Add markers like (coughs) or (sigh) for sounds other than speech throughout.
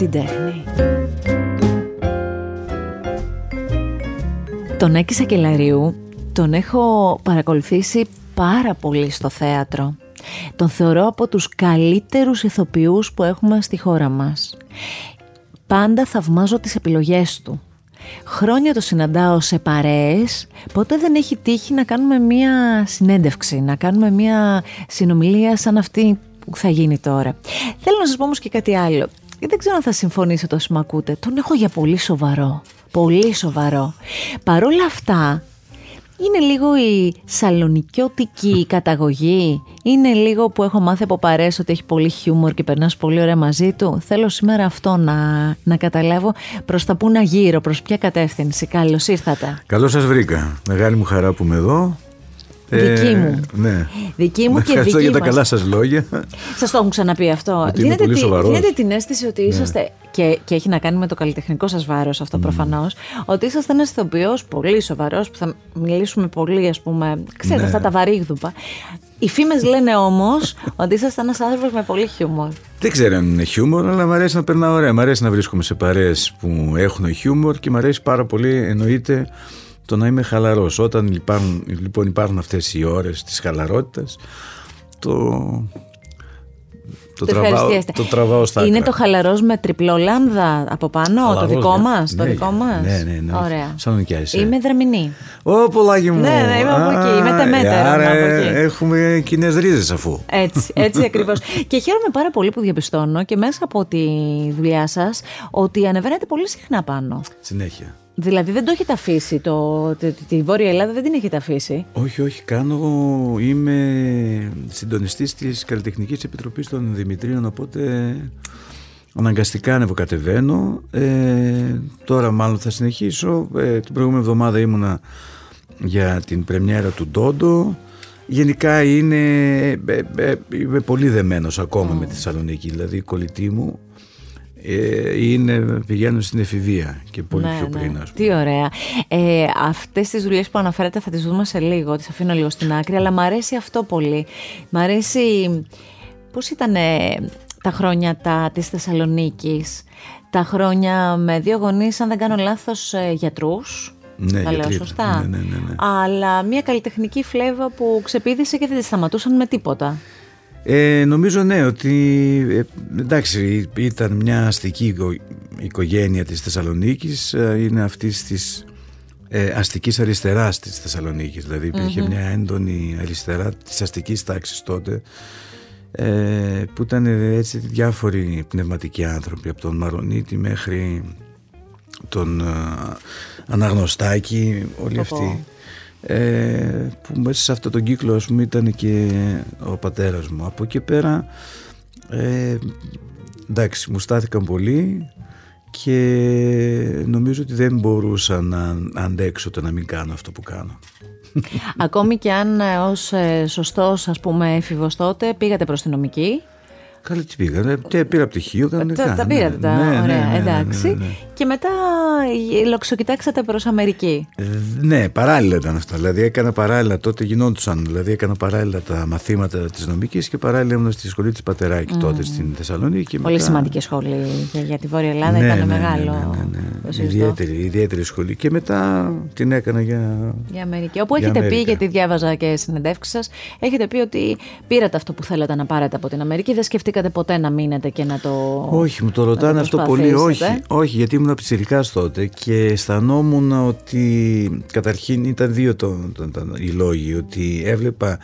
την τέχνη. Τον Άκη Σακελαρίου τον έχω παρακολουθήσει πάρα πολύ στο θέατρο. Τον θεωρώ από τους καλύτερους ηθοποιούς που έχουμε στη χώρα μας. Πάντα θαυμάζω τις επιλογές του. Χρόνια το συναντάω σε παρέες, ποτέ δεν έχει τύχει να κάνουμε μία συνέντευξη, να κάνουμε μία συνομιλία σαν αυτή που θα γίνει τώρα. Θέλω να σας πω όμως και κάτι άλλο. Δεν ξέρω αν θα συμφωνήσετε όσοι με ακούτε. Τον έχω για πολύ σοβαρό. Πολύ σοβαρό. Παρόλα αυτά, είναι λίγο η σαλονικιώτικη καταγωγή. Είναι λίγο που έχω μάθει από παρέες ότι έχει πολύ χιούμορ και περνάς πολύ ωραία μαζί του. Θέλω σήμερα αυτό να, να καταλάβω προς τα που να γύρω, προς ποια κατεύθυνση. Καλώς ήρθατε. Καλώς σας βρήκα. Μεγάλη μου χαρά που είμαι εδώ. Δική Ε, μου. Ναι. Δική μου και Ευχαριστώ δική για τα μας. καλά σας λόγια. Σας το έχουν ξαναπεί αυτό. Ότι είμαι πολύ τη- σοβαρός. δίνετε την αίσθηση ότι είσαστε. Και, και έχει να κάνει με το καλλιτεχνικό σας βάρος αυτό προφανώς. Ότι είσαστε ένας ηθοποιός πολύ σοβαρός που θα μιλήσουμε πολύ, ας πούμε. Ξέρετε, Ναι. αυτά τα βαρύγδουπα. Οι φήμες λένε όμως ότι είσαστε ένας άνθρωπος με πολύ χιούμορ. Δεν ξέρω αν είναι χιούμορ, αλλά μου αρέσει να περνάω ωραία. Μ' αρέσει να βρίσκομαι σε παρέες που έχουν χιούμορ και μου αρέσει πάρα πολύ, εννοείται, το να είμαι χαλαρός. Όταν υπάρχουν, λοιπόν υπάρχουν αυτές οι ώρες της χαλαρότητας, το, το, Το τραβάω, ευχαριστιέστε. το τραβάω στα Είναι άκρα. το χαλαρός με τριπλό λάμδα από πάνω, Χαλαρός, το δικό ναι. μας. Το Ναι, δικό μας. ναι, ναι, ναι. Ωραία. Σαν νοικιάζεσαι. Είμαι δραμηνή. Ω, πολλάκι μου. Ναι, ναι, είμαι από εκεί. Είμαι Α, τεμέτερα, Άρα είμαι από εκεί. έχουμε κοινές ρίζες αφού. Έτσι, έτσι ακριβώς. (laughs) και χαίρομαι πάρα πολύ που διαπιστώνω και μέσα από τη δουλειά σας ότι ανεβαίνετε πολύ συχνά πάνω. Συνέχεια. Δηλαδή δεν το έχετε αφήσει, το, τη, τη Βόρεια Ελλάδα δεν την έχετε αφήσει; Όχι, όχι, κάνω. Είμαι συντονιστής της Καλλιτεχνικής Επιτροπής των Δημητρίων, οπότε αναγκαστικά ανεβοκατεβαίνω. Ε, τώρα μάλλον θα συνεχίσω. Ε, την προηγούμενη εβδομάδα ήμουνα για την πρεμιέρα του Ντόντο. Γενικά είναι, ε, ε, είμαι πολύ δεμένος ακόμα με τη Θεσσαλονίκη, δηλαδή η κολλητή μου ε, είναι, πηγαίνω στην εφηβεία και πολύ πιο πριν ας πούμε. Τι ωραία. Ε, αυτές τις δουλειές που αναφέρετε θα τις δούμε σε λίγο, τις αφήνω λίγο στην άκρη, αλλά μ' αρέσει αυτό πολύ. Μ' αρέσει πώς ήταν τα χρόνια τα, της Θεσσαλονίκης, τα χρόνια με δύο γονείς, αν δεν κάνω λάθος, ε, γιατρούς. Ναι, Τα λέω γιατροί. σωστά; Ναι, ναι, ναι, ναι. Αλλά μια καλλιτεχνική φλέβα που ξεπίδησε και δεν τη σταματούσαν με τίποτα. Ε, νομίζω ναι ότι ε, εντάξει ήταν μια αστική οικο- οικογένεια της Θεσσαλονίκης ε, είναι αυτής της ε, αστικής αριστεράς της Θεσσαλονίκης. Δηλαδή υπήρχε μια έντονη αριστερά της αστικής τάξης τότε ε, που ήταν ε, έτσι διάφοροι πνευματικοί άνθρωποι από τον Μαρονίτη μέχρι τον ε, Αναγνωστάκη όλοι Πω, αυτοί ε, που μέσα σε αυτόν τον κύκλο ας πούμε ήταν και ο πατέρας μου από εκεί πέρα ε, εντάξει μου στάθηκαν πολύ και νομίζω ότι δεν μπορούσα να αντέξω το να μην κάνω αυτό που κάνω Ακόμη και αν ε, ως ε, σωστός ας πούμε έφηβος τότε πήγατε προς την νομική. Καλά τι πήγα, και πήρα πτυχίο κανονικά. Τα, τα ναι, πήρατε τα ναι, ναι, ωραία, ναι, ναι, εντάξει. ναι, ναι. Και μετά ε, λοξοκοιτάξατε προς Αμερική. Ε, Ναι, παράλληλα ήταν αυτά. Δηλαδή έκανα παράλληλα, τότε γινόντουσαν. Δηλαδή έκανα παράλληλα τα μαθήματα της νομικής και παράλληλα ήμουν στη σχολή της Πατεράκη τότε στην Θεσσαλονίκη. Και Πολύ μετά- σημαντική σχολή για, για τη Βόρεια Ελλάδα, Ναι, ήταν ναι, ναι, μεγάλο. ναι, ναι, ναι. το συζητώ. Ιδιαίτερη, ιδιαίτερη σχολή. Και μετά την έκανα για. Για Αμερική. Όπου Για έχετε πει, Αμέρικα. γιατί διάβαζα και συνεντεύξεις σας, έχετε πει ότι πήρατε αυτό που θέλατε να πάρετε από την Αμερική. Δεν σκεφτήκατε ποτέ να μείνετε και να το. Όχι, μου το να ρωτάνε αυτό πολύ. Όχι, προσπαθήσετε; όχι, γιατί ήμουν πιτσιρικάς τότε και αισθανόμουν ότι καταρχήν ήταν δύο το, το- το- οι λόγοι. Ότι έβλεπα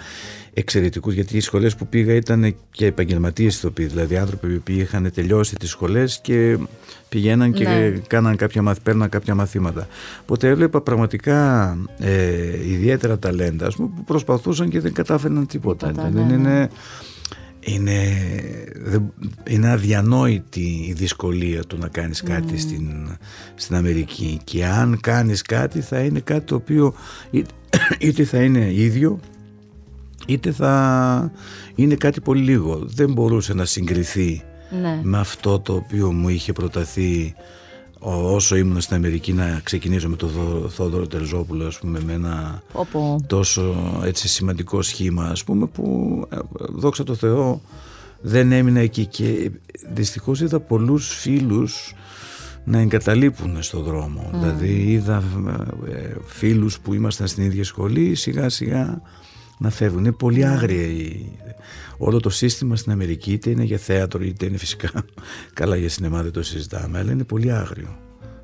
εξαιρετικούς, γιατί οι σχολές που πήγα ήταν και επαγγελματίες ηθοποιοί, δηλαδή άνθρωποι που είχαν τελειώσει τις σχολές και πηγαίναν και Ναι. κάναν κάποια, μαθ- παίρναν κάποια μαθήματα. Οπότε έβλεπα πραγματικά ε, ιδιαίτερα ταλέντα ας πούμε, που προσπαθούσαν και δεν κατάφεραν τίποτα. Τίποτα, Δηλαδή, ναι, ναι. είναι, είναι, δεν- είναι αδιανόητη η δυσκολία του να κάνεις κάτι στην, στην Αμερική. Και αν κάνεις κάτι θα είναι κάτι το οποίο εί- (coughs) είτε θα είναι ίδιο είτε θα είναι κάτι πολύ λίγο. Δεν μπορούσε να συγκριθεί Ναι. με αυτό το οποίο μου είχε προταθεί ο- όσο ήμουν στην Αμερική να ξεκινήσω με τον Θό- Θόδωρο Τερζόπουλο ας πούμε με ένα Όπου. τόσο έτσι σημαντικό σχήμα ας πούμε που ε, δόξα τω Θεώ δεν έμεινα εκεί και δυστυχώς είδα πολλούς φίλους να εγκαταλείπουν στο δρόμο. Δηλαδή είδα ε, φίλους που ήμασταν στην ίδια σχολή σιγά σιγά να φεύγουν. Είναι πολύ άγρια η... όλο το σύστημα στην Αμερική είτε είναι για θέατρο είτε είναι φυσικά (laughs) καλά για σινεμά δεν το συζητάμε αλλά είναι πολύ άγριο.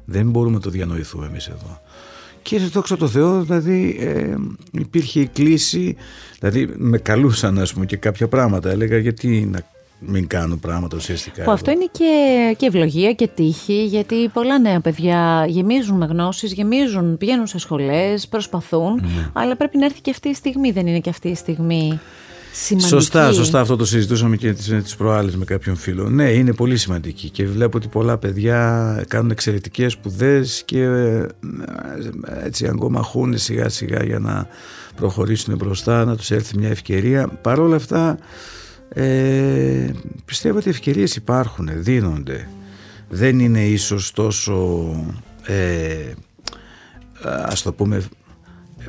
Δεν μπορούμε να το διανοηθούμε εμείς εδώ. Και δόξα τω Θεώ, δηλαδή ε, υπήρχε η κλίση, δηλαδή με καλούσαν ας πούμε και κάποια πράγματα. Έλεγα γιατί να μην κάνουν πράγματα ουσιαστικά. Που αυτό είναι και, και ευλογία και τύχη, γιατί πολλά νέα παιδιά γεμίζουν με γνώσεις, γεμίζουν, πηγαίνουν σε σχολές, προσπαθούν, ναι. αλλά πρέπει να έρθει και αυτή η στιγμή, δεν είναι και αυτή η στιγμή. Σημαντική. Σωστά, σωστά. Αυτό το συζητούσαμε και τις, τις προάλλες με κάποιον φίλο. Ναι, είναι πολύ σημαντική και βλέπω ότι πολλά παιδιά κάνουν εξαιρετικές σπουδές και ε, έτσι αγκομαχούν σιγά σιγά για να προχωρήσουν μπροστά, να τους έρθει μια ευκαιρία. Παρ' όλα αυτά ε, πιστεύω ότι ευκαιρίες υπάρχουν, δίνονται. Δεν είναι ίσως τόσο, ε, ας το πούμε,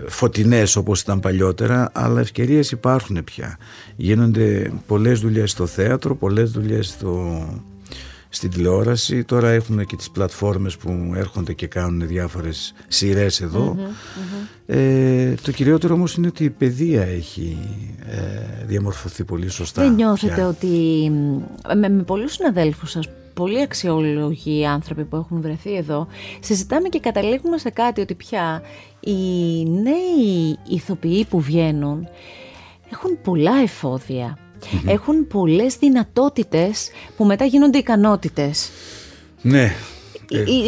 φωτεινές όπως ήταν παλιότερα, αλλά ευκαιρίες υπάρχουν πια. Γίνονται πολλές δουλειές στο θέατρο, πολλές δουλειές στο, στην τηλεόραση. Τώρα έχουμε και τις πλατφόρμες που έρχονται και κάνουν διάφορες σειρές Ε, το κυριότερο όμως είναι ότι η παιδεία έχει ε, διαμορφωθεί πολύ σωστά. Δεν νιώθετε ότι με, με πολλούς συναδέλφους σας πολύ αξιόλογοι άνθρωποι που έχουν βρεθεί εδώ, συζητάμε και καταλήγουμε σε κάτι ότι πια οι νέοι ηθοποιοί που βγαίνουν έχουν πολλά εφόδια. Έχουν πολλές δυνατότητες που μετά γίνονται ικανότητες. Ναι, ε, ε,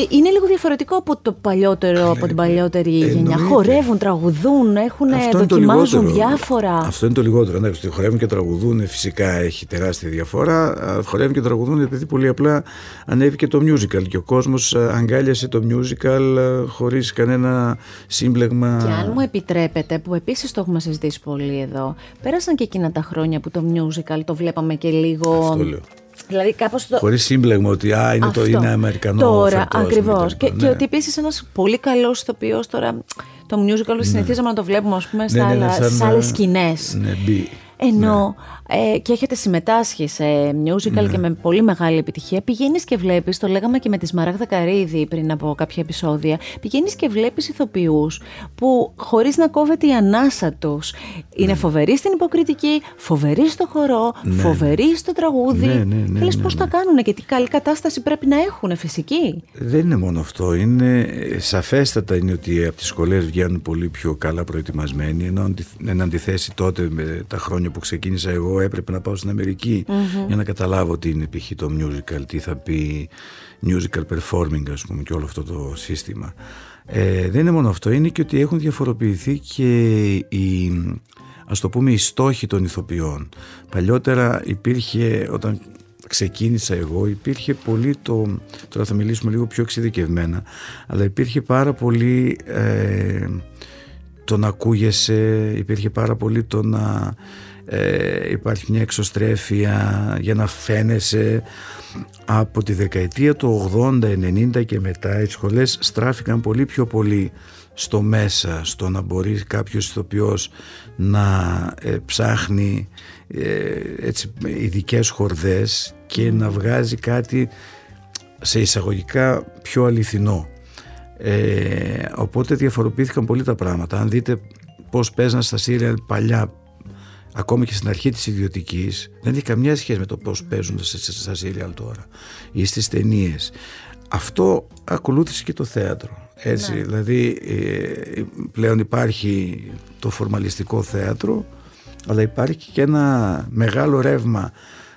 είναι λίγο διαφορετικό από το παλιότερο, από την παλιότερη γενιά. Χορεύουν, τραγουδούν, έχουν, δοκιμάζουν διάφορα. Αυτό είναι το λιγότερο. Ναι, χορεύουν και τραγουδούν, φυσικά έχει τεράστια διαφορά. Χορεύουν και τραγουδούν επειδή πολύ απλά ανέβηκε το musical και ο κόσμος αγκάλιασε το musical χωρίς κανένα σύμπλεγμα. Και αν μου επιτρέπετε, που επίσης το έχουμε συζητήσει πολύ εδώ, πέρασαν και εκείνα τα χρόνια που το musical το βλέπαμε και λίγο. Αυτό λέω Δηλαδή κάπως το... Χωρίς σύμπλεγμα ότι α, είναι, το, είναι Αμερικανό Τώρα, ακριβώς. Και, ναι. και ότι επίση ένας πολύ καλός ηθοποιός τώρα... Το musical ναι. συνηθίζαμε να το βλέπουμε ας πούμε ναι, στα, ναι, ναι, σαν, άλλες σκηνές. Ναι, ενώ ε, και έχετε συμμετάσχει σε musical ναι. και με πολύ μεγάλη επιτυχία, πηγαίνεις και βλέπεις, το λέγαμε και με τη Σμαράγδα Καρύδη πριν από κάποια επεισόδια, πηγαίνεις και βλέπεις ηθοποιούς που χωρίς να κόβεται η ανάσα τους είναι ναι. φοβεροί στην υποκριτική, φοβεροί στο χορό, ναι. φοβεροί στο τραγούδι. Ναι, ναι, ναι, πώς τα κάνουν και τι καλή κατάσταση πρέπει να έχουν, φυσική; Δεν είναι μόνο αυτό. Είναι σαφέστατα είναι ότι από τις σχολές βγαίνουν πολύ πιο καλά προετοιμασμένοι, ενώ εν αντιθέσει τότε με τα χρόνια που ξεκίνησα εγώ έπρεπε να πάω στην αμερικη για να καταλάβω τι είναι π.χ. το musical, τι θα πει musical performing ας πούμε και όλο αυτό το σύστημα. Ε, δεν είναι μόνο αυτό, είναι και ότι έχουν διαφοροποιηθεί και οι, ας το πούμε οι στόχοι των ηθοποιών. Παλιότερα υπήρχε όταν ξεκίνησα εγώ υπήρχε πολύ το, τώρα θα μιλήσουμε λίγο πιο εξειδικευμένα αλλά υπήρχε πάρα πολύ ε, το να ακούγεσαι υπήρχε πάρα πολύ το να ε, υπάρχει μια εξωστρέφεια για να φαίνεσαι από τη δεκαετία του 80, 90 και μετά οι σχολές στράφηκαν πολύ πιο πολύ στο μέσα, στο να μπορεί κάποιος ηθοποιός να ε, ψάχνει ε, έτσι, ειδικές χορδές και να βγάζει κάτι σε εισαγωγικά πιο αληθινό. Ε, οπότε διαφοροποιήθηκαν πολύ τα πράγματα. Αν δείτε πώς παίζαν στα Σύρια παλιά ακόμη και στην αρχή της ιδιωτικής δεν έχει καμιά σχέση με το πώς παίζουν στα σύριαλ τώρα ή στις ταινίες. Αυτό ακολούθησε και το θέατρο. Έτσι, ναι. δηλαδή ε, πλέον υπάρχει το φορμαλιστικό θέατρο αλλά υπάρχει και ένα μεγάλο ρεύμα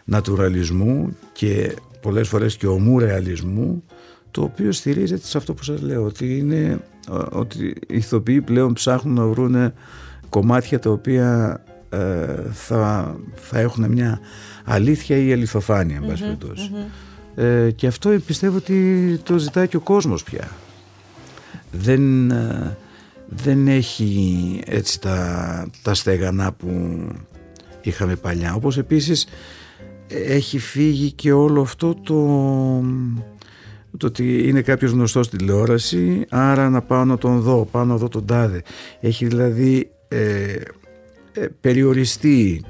νατουραλισμού και πολλές φορές και ομού ρεαλισμού το οποίο στηρίζεται σε αυτό που σας λέω ότι είναι ότι οι ηθοποιοί πλέον ψάχνουν να βρουν κομμάτια τα οποία ε, θα, θα έχουν μια αλήθεια ή αληθοφάνεια ε, και αυτό πιστεύω ότι το ζητάει και ο κόσμος πια. Δεν, ε, δεν έχει έτσι τα, τα στεγανά που είχαμε παλιά. Όπως επίσης έχει φύγει και όλο αυτό το το ότι είναι κάποιος γνωστός στην τηλεόραση άρα να πάω να τον δω, πάω να δω τον τάδε. Έχει δηλαδή ε, ε, περιοριστεί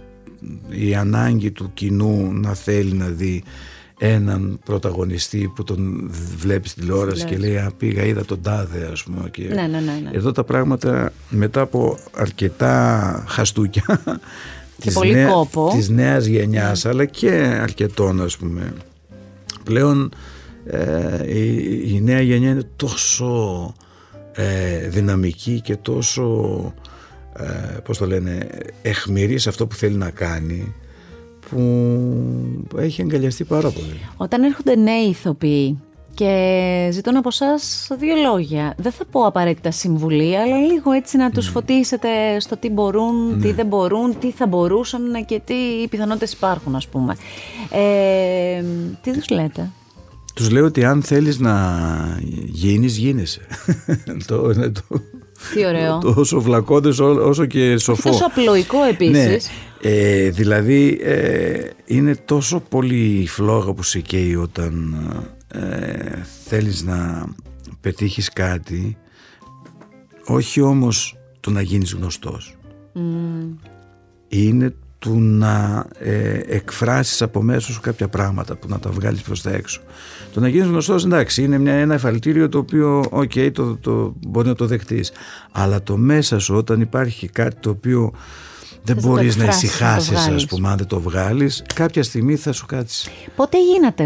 η ανάγκη του κοινού να θέλει να δει έναν πρωταγωνιστή που τον βλέπει στη τηλεόραση και λέει «Α, πήγα είδα τον τάδε ας πούμε και Ναι, ναι, ναι, ναι. εδώ τα πράγματα μετά από αρκετά χαστούκια της, πολύ νέα- κόπο. Ναι. της νέας γενιάς αλλά και αρκετών ας πούμε πλέον ε, η, η νέα γενιά είναι τόσο ε, δυναμική και τόσο ε, πώς το λένε εχμηρή σε αυτό που θέλει να κάνει που έχει αγκαλιαστεί πάρα πολύ. Όταν έρχονται νέοι ηθοποιοί και ζητούν από εσά δύο λόγια. Δεν θα πω απαραίτητα συμβουλή, αλλά λίγο έτσι να τους φωτίσετε στο τι μπορούν, τι δεν μπορούν, τι θα μπορούσαν και τι πιθανότητες υπάρχουν, ας πούμε. Ε, τι τους λέτε; Τους λέω ότι αν θέλεις να γίνεις, γίνεσαι. (laughs) το, είναι το, Τι ωραίο. το όσο βλακώδες ό- όσο και σοφό. Τόσο απλοϊκό επίσης. Ναι, ε, δηλαδή ε, είναι τόσο πολύ η φλόγα που σε καίει όταν ε, θέλεις να πετύχεις κάτι όχι όμως το να γίνεις γνωστός είναι του να ε, εκφράσεις από μέσα σου κάποια πράγματα που να τα βγάλεις προς τα έξω. Το να γίνεις γνωστός εντάξει είναι μια, ένα εφαλτήριο το οποίο οκ το, το, μπορεί να το δεχτείς. Αλλά το μέσα σου όταν υπάρχει κάτι το οποίο δεν Θες να το μπορείς να εκφράσεις, να το ησυχάσεις ας βγάλεις. πούμε αν δεν το βγάλεις κάποια στιγμή θα σου κάτσει. Πότε γίνατε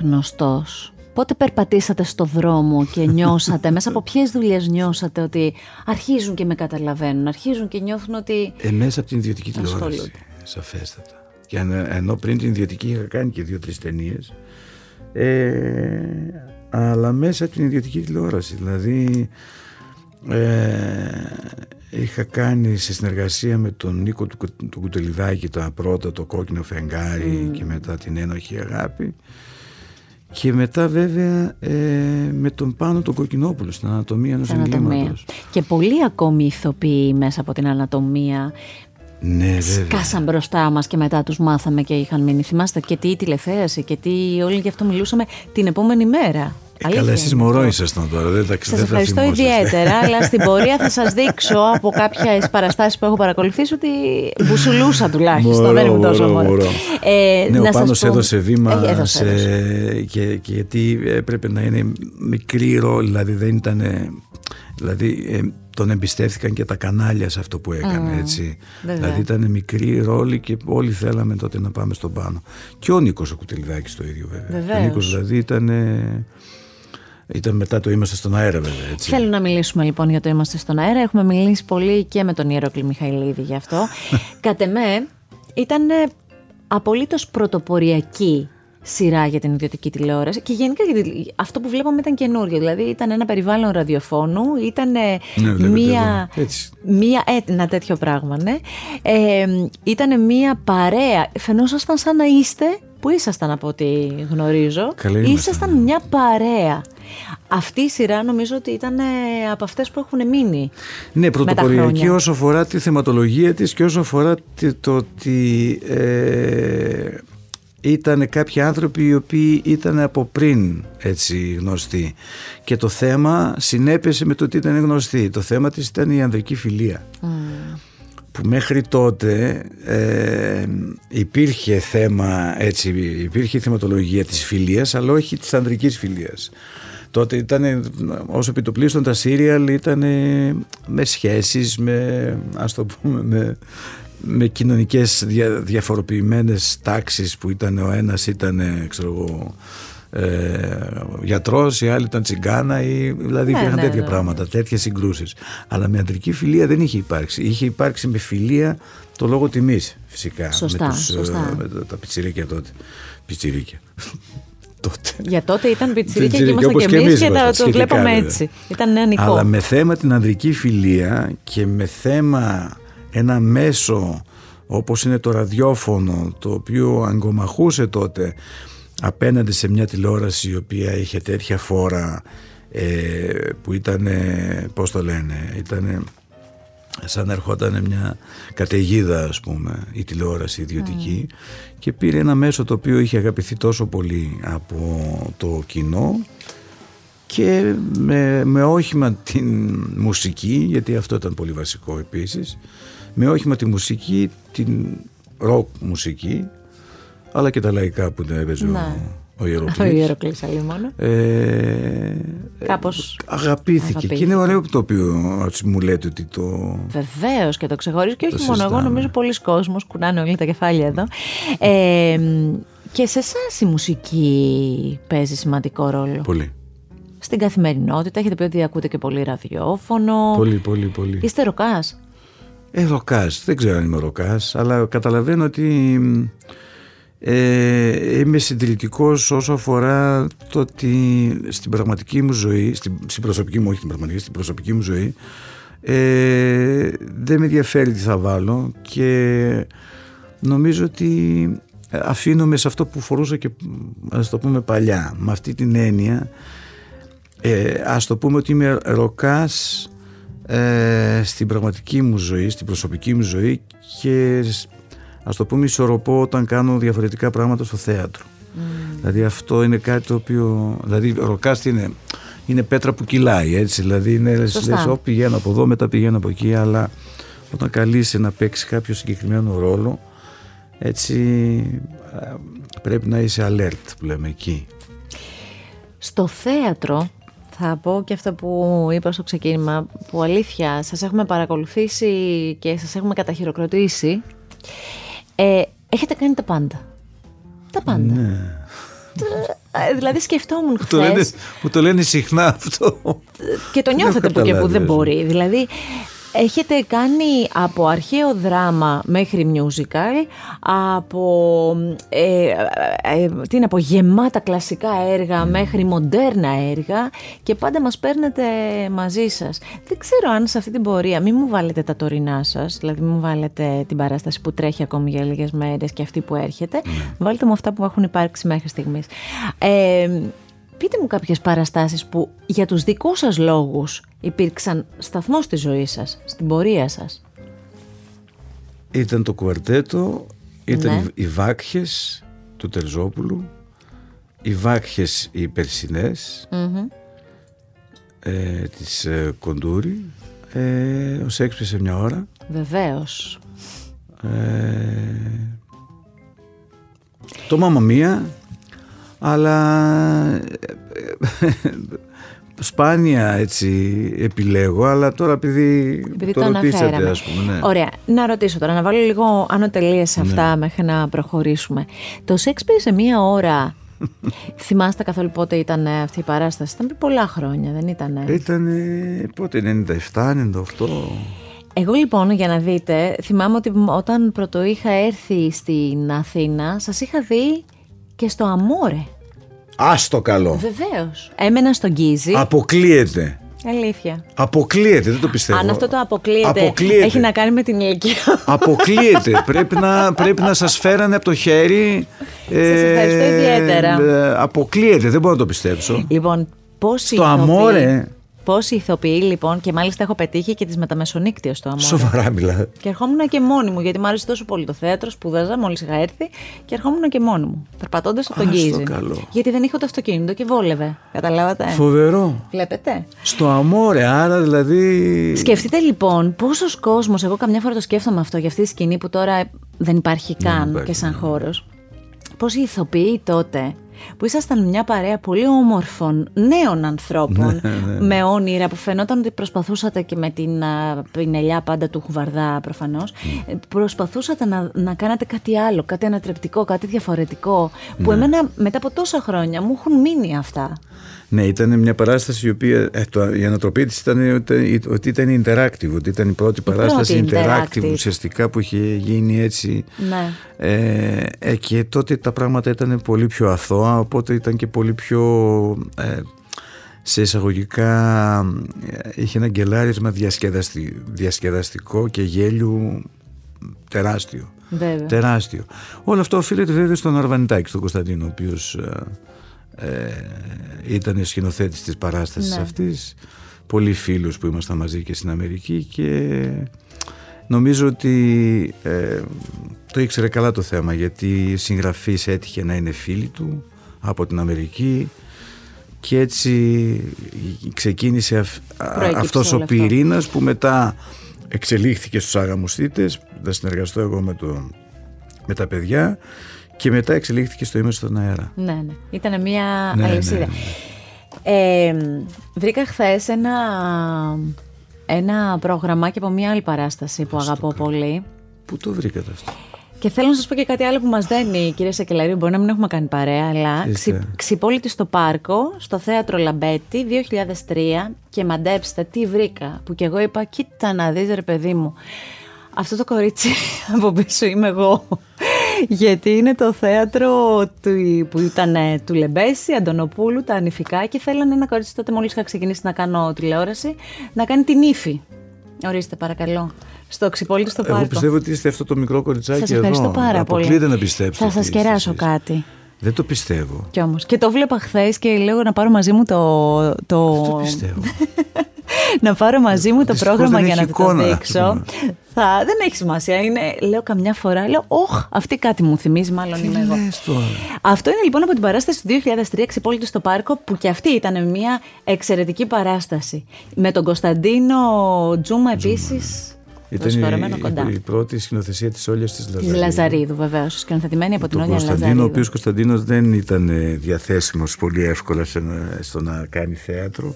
γνωστός, πότε περπατήσατε στο δρόμο και νιώσατε, μέσα από ποιες δουλειές νιώσατε ότι αρχίζουν και με καταλαβαίνουν, αρχίζουν και νιώθουν ότι... ε, μέσα από την ιδιωτική τηλεόραση Ασχολούνται. σαφέστατα και αν- ενώ πριν την ιδιωτική είχα κάνει και δύο-τρεις ταινίες. Ε, αλλά μέσα από την ιδιωτική τηλεόραση δηλαδή ε, είχα κάνει σε συνεργασία με τον Νίκο του, Κου- του Κουτελιδάκη τα πρώτα το κόκκινο φεγγάρι και μετά την ένοχη αγάπη και μετά βέβαια ε, με τον Πάνο τον Κοκκινόπουλο στην ανατομία ενός στην ανατομία. εγκλήματος. Και πολλοί ακόμη ηθοποιοί μέσα από την ανατομία Ναι βέβαια. σκάσαν μπροστά μας και μετά τους μάθαμε και είχαν μείνει. Θυμάστε και τι τηλεθέαση και τι όλοι γι' αυτό μιλούσαμε την επόμενη μέρα. Ε, καλά εσείς μωρό ήσασταν τώρα δεν τα Σας δεν τα ευχαριστώ θυμόσαστε. ιδιαίτερα, αλλά στην (laughs) πορεία θα σας δείξω από κάποιες παραστάσεις που έχω παρακολουθήσει ότι μπουσουλούσα τουλάχιστον, Μωρό, δεν ήμουν τόσο μωρό, μωρό. μωρό. Ε, Ναι, ο να σας Πάνος πω- έδωσε βήμα Έχει- έδωσε, σε... έδωσε. Και, και γιατί έπρεπε να είναι μικρή ρόλη, δηλαδή δεν ήταν... Δηλαδή ε, τον εμπιστεύτηκαν και τα κανάλια σε αυτό που έκανε, έτσι. βέβαια. Δηλαδή ήταν μικρή ρόλη και όλοι θέλαμε τότε να πάμε στον Πάνο. Και ο Νίκος ο Κουτελιδάκης το ίδιο βέβαια. Βεβαίως. Ο Νίκος δηλαδή ήταν... ε, Ήταν μετά το είμαστε στον αέρα βέβαια, έτσι. Θέλω να μιλήσουμε λοιπόν για το Είμαστε στον αέρα. Έχουμε μιλήσει πολύ και με τον Ιεροκλή Μιχαηλίδη γι' αυτό. (laughs) Κατ' εμέ ήταν απολύτως πρωτοποριακή σειρά για την ιδιωτική τηλεόραση και γενικά για τη- αυτό που βλέπαμε ήταν καινούριο. Δηλαδή ήταν ένα περιβάλλον ραδιοφώνου, ήταν Ναι, βλέπετε μία, εδώ. Έτσι. μία ε, ένα τέτοιο πράγμα, ναι. Ε, ήταν μία παρέα. Φαινόσασταν σαν να είστε, που ήσασταν από ό,τι γνωρίζω, Καλά ήμασταν, ήσασταν ναι. μια παρέα. Αυτή η σειρά νομίζω ότι ήταν ε, από αυτές που έχουν μείνει. Ναι, τα πρωτοποριακή χρόνια. όσο αφορά τη θεματολογία της και όσο αφορά τη- το ότι ε, ήταν κάποιοι άνθρωποι οι οποίοι ήταν από πριν έτσι γνωστοί και το θέμα συνέπεσε με το ότι ήταν γνωστοί. Το θέμα της ήταν η ανδρική φιλία που μέχρι τότε ε, υπήρχε θέμα έτσι, υπήρχε η θεματολογία της φιλίας αλλά όχι της ανδρικής φιλίας. Τότε ήταν όσο επιτοπλίστων τα σύριαλ ήταν με σχέσεις με ας το πούμε με, με κοινωνικές δια, διαφοροποιημένες τάξεις που ήταν ο ένας ήταν ξέρω εγώ ε, γιατρός, η άλλη ήταν τσιγκάνα ή, δηλαδή Ναι, υπήρχαν ναι, τέτοια ναι. πράγματα, τέτοιες συγκρούσεις αλλά με αντρική φιλία δεν είχε υπάρξει είχε υπάρξει με φιλία το λόγο τιμής φυσικά Σωστά, με, τους, σωστά. ε, με τα- τα πιτσιρίκια τότε πιτσιρίκια (laughs) τότε Για τότε ήταν πιτσιρίκια και Πιτσιρίκια, ήμασταν όπως και και εμείς εμείς και τα, ήμασταν, το σχετικά, βλέπαμε βέβαια. έτσι. Ήταν νεανικό. αλλά με θέμα την ανδρική φιλία και με θέμα ένα μέσο όπως είναι το ραδιόφωνο το οποίο αγκομαχούσε τότε απέναντι σε μια τηλεόραση η οποία είχε τέτοια φόρα ε, που ήταν πώς το λένε ήταν σαν να ερχόταν μια καταιγίδα ας πούμε η τηλεόραση ιδιωτική και πήρε ένα μέσο το οποίο είχε αγαπηθεί τόσο πολύ από το κοινό και με, με όχημα την μουσική γιατί αυτό ήταν πολύ βασικό επίσης με όχημα τη μουσική την ροκ μουσική, αλλά και τα λαϊκά που δεν έπαιζε Ναι. ο, ο Ιεροκλής. Ο Ιεροκλής μόνο. Ε, Κάπως αγαπήθηκε. αγαπήθηκε. Και είναι ωραίο το οποίο έτσι, μου λέτε ότι το... Βεβαίως και το ξεχωρίζω και Το όχι μόνο εγώ, συζητάμε. νομίζω πολλοί κόσμος κουνάνε όλοι τα κεφάλια εδώ. Ε, και σε εσάς η μουσική παίζει σημαντικό ρόλο. Πολύ. Στην καθημερινότητα έχετε πει ότι ακούτε και πολύ ραδιόφωνο. Πολύ, πολύ, πολύ. Είστε ροκάς; Ε, ροκάς. Δεν ξέρω αν είμαι ροκάς, αλλά καταλαβαίνω ότι ε, είμαι συντηρητικός όσο αφορά το ότι στην πραγματική μου ζωή, στην, στην προσωπική μου, όχι στην πραγματική, στην προσωπική μου ζωή, ε, δεν με ενδιαφέρει τι θα βάλω και νομίζω ότι αφήνομαι σε αυτό που φορούσα και ας το πούμε παλιά. Με αυτή την έννοια ε, ας το πούμε ότι είμαι ροκάς ε, στην πραγματική μου ζωή, στην προσωπική μου ζωή και σ- ας το πούμε ισορροπώ όταν κάνω διαφορετικά πράγματα στο θέατρο. Δηλαδή αυτό είναι κάτι το οποίο, δηλαδή ροκάς τι είναι, είναι πέτρα που κυλάει έτσι, δηλαδή είναι λες, Σωστά. λες, «Ω, πηγαίνω από εδώ μετά πηγαίνω από εκεί αλλά όταν καλείσαι να παίξει κάποιο συγκεκριμένο ρόλο έτσι ε, πρέπει να είσαι alert που λέμε εκεί. Στο θέατρο, θα πω και αυτό που είπα στο ξεκίνημα, που αλήθεια σας έχουμε παρακολουθήσει και σας έχουμε καταχειροκροτήσει, ε, έχετε κάνει τα πάντα. Τα πάντα. Ε, δηλαδή σκεφτόμουν Που το, λένε, χθες που το λένε συχνά αυτό. και το Δεν νιώθετε έχω που και που καταλάβει, δεν ας πούμε. μπορεί. Δηλαδή έχετε κάνει από αρχαίο δράμα μέχρι musical, από, ε, ε, τι είναι, από γεμάτα κλασικά έργα μέχρι μοντέρνα έργα και πάντα μας παίρνετε μαζί σας. Δεν ξέρω αν σε αυτή την πορεία, μην μου βάλετε τα τωρινά σας, δηλαδή μην μου βάλετε την παράσταση που τρέχει ακόμη για λίγες μέρες και αυτή που έρχεται, βάλτε μου αυτά που έχουν υπάρξει μέχρι στιγμής. Ε, Πείτε μου κάποιες παραστάσεις που για τους δικούς σας λόγους υπήρξαν σταθμός στη ζωή σας, στην πορεία σας. Ήταν το κουαρτέτο, ήταν Ναι. οι- οι βάκχες του Τερζόπουλου, οι βάκχες οι περσινές ε, της ε, Κοντούρη, ε, ο Σέξπιρ σε μια ώρα. Βεβαίως. Ε, το Μάμα Μία, αλλά ε, σπάνια έτσι επιλέγω, αλλά τώρα επειδή, Επειδή το, ρωτήσατε αναφέραμε. ας πούμε. Ναι. Ωραία. Να ρωτήσω τώρα, να βάλω λίγο άνω τελείες σε αυτά μέχρι να προχωρήσουμε. Το Shakespeare σε μία ώρα, (laughs) θυμάστε καθόλου πότε ήταν ε, αυτή η παράσταση; Ήταν πριν πολλά χρόνια, δεν ήταν. Ήταν πότε, 97, 98. Εγώ λοιπόν, για να δείτε, θυμάμαι ότι όταν πρώτο είχα έρθει στην Αθήνα, σας είχα δει και στο Αμόρε. Άστο καλό. Βεβαίως. Έμενα στον Γκίζη. Αποκλείεται. Αλήθεια. Αποκλείεται, δεν το πιστεύω. Αν αυτό το αποκλείεται, Αποκλείεται. έχει να κάνει με την ηλικία. Αποκλείεται. (laughs) πρέπει, να, πρέπει να σας φέρανε από το χέρι. Σας ευχαριστώ ιδιαίτερα. ε, αποκλείεται, δεν μπορώ να το πιστέψω. λοιπόν, πόσοι Στο Αμόρε. Πόσοι ηθοποιοί λοιπόν, και μάλιστα έχω πετύχει και τις μεταμεσονύκτια στο Αμόρε. Σοβαρά μιλά. Και ερχόμουν και μόνη μου, γιατί μου άρεσε τόσο πολύ το θέατρο, σπούδαζα μόλις είχα έρθει και ερχόμουν και μόνη μου, περπατώντας από τον Α, στο Γκίζη. καλό. Γιατί δεν είχα ούτε αυτοκίνητο και βόλευε. Καταλάβατε; Φοβερό. Βλέπετε; Στο Αμόρε, άρα δηλαδή. Σκεφτείτε λοιπόν πόσος κόσμος, εγώ καμιά φορά το σκέφτομαι αυτό για αυτή τη σκηνή που τώρα δεν υπάρχει καν υπάρχει, και σαν ναι. χώρος. Πόσοι ηθοποιοί τότε που ήσασταν μια παρέα πολύ όμορφων νέων ανθρώπων (laughs) Ναι, με όνειρα που φαινόταν ότι προσπαθούσατε και με την α, πινελιά πάντα του Χουβαρδά προφανώς Ναι. ε, προσπαθούσατε να, να κάνετε κάτι άλλο, κάτι ανατρεπτικό, κάτι διαφορετικό που Ναι. εμένα μετά από τόσα χρόνια μου έχουν μείνει αυτά. Ναι, ήταν μια παράσταση η οποία. Ε, το, η ανατροπή της ήταν ότι, ότι ήταν interactive, ότι ήταν η πρώτη παράσταση interactive, interactive. ουσιαστικά που είχε γίνει έτσι. Ναι. Ε, ε, και τότε τα πράγματα ήταν πολύ πιο αθώα, οπότε ήταν και πολύ πιο. Ε, σε εισαγωγικά ε, είχε ένα γκελάρισμα διασκεδαστι, διασκεδαστικό και γέλιου τεράστιο. Βέβαια. Τεράστιο. Όλο αυτό οφείλεται βέβαια στον Αρβανιτάκη, στον Κωνσταντίνο, ο οποίος ε, ε, ήταν σκηνοθέτης της παράστασης Ναι. αυτής. Πολλοί φίλους που ήμασταν μαζί και στην Αμερική και νομίζω ότι ε, το ήξερε καλά το θέμα γιατί η συγγραφής έτυχε να είναι φίλη του από την Αμερική και έτσι ξεκίνησε αυ, α- Προέκυψε αυτός ο όλο αυτό. πυρήνας που μετά εξελίχθηκε στους Αγαμουστίτες θα συνεργαστώ εγώ με τον με τα παιδιά και μετά εξελίχθηκε στο Είμαστε στον αέρα. Ναι, ναι. Ήταν μια Ναι, αλυσίδα. ναι, ναι. Ε, βρήκα χθες ένα, ένα προγραμμάκι από μια άλλη παράσταση που αγαπώ πολύ. Πού το βρήκατε αυτό; Και θέλω να σας πω και κάτι άλλο που μας δένει, κυρία Σακελαρίου. Μπορεί να μην έχουμε κάνει παρέα, αλλά Είστε. ξυ, Ξυπόλυτη στο Πάρκο, στο θέατρο Λαμπέτη, 2003. Και μαντέψτε τι βρήκα. Που κι εγώ είπα, κοίτα να δεις ρε παιδί μου. Αυτό το κορίτσι (laughs) από πίσω είμαι εγώ. Γιατί είναι το θέατρο του, που ήταν ε, του Λεμπέση, Αντωνοπούλου, τα Ανηφικά και θέλανε ένα κορίτσι τότε μόλις είχα ξεκινήσει να κάνω τηλεόραση να κάνει την ύφη. Ορίστε παρακαλώ. Στο ξυπόλυτο στο πάρκο. Εγώ πιστεύω ότι είστε αυτό το μικρό κοριτσάκι Σας εδώ. ευχαριστώ πάρα πολύ. Αποκλείεται να πιστέψετε. Θα σας ότι είστε κεράσω εσείς. κάτι. Δεν το πιστεύω. Κι όμως. Και το βλέπα χθες και λέω να πάρω μαζί μου το. το... Δεν το πιστεύω. (laughs) να πάρω μαζί μου το Δυστυχώς πρόγραμμα δεν για να έχει του το εικόνα, ας δείξω. πούμε. Θα... Δεν έχει σημασία. Είναι, λέω καμιά φορά, λέω, Ωχ, αυτή κάτι μου θυμίζει, μάλλον Τι είμαι εγώ. λες τώρα. Αυτό είναι λοιπόν από την παράσταση του 2003, Ξυπόλυτη στο Πάρκο, που και αυτή ήταν μια εξαιρετική παράσταση. Με τον Κωνσταντίνο Τζούμα επίσης. Ήταν Προσχωρεμένο η, κοντά. η, η πρώτη σκηνοθεσία της Όλιας της Της Λαζαρίδου. Λαζαρίδου, βεβαίως. Σκηνοθετημένη από την Τον Όλια Κωνσταντίνο, ο Λαζαρίδου. οποίος Κωνσταντίνος δεν ήταν ε, διαθέσιμος πολύ εύκολα σε να- στο να κάνει θέατρο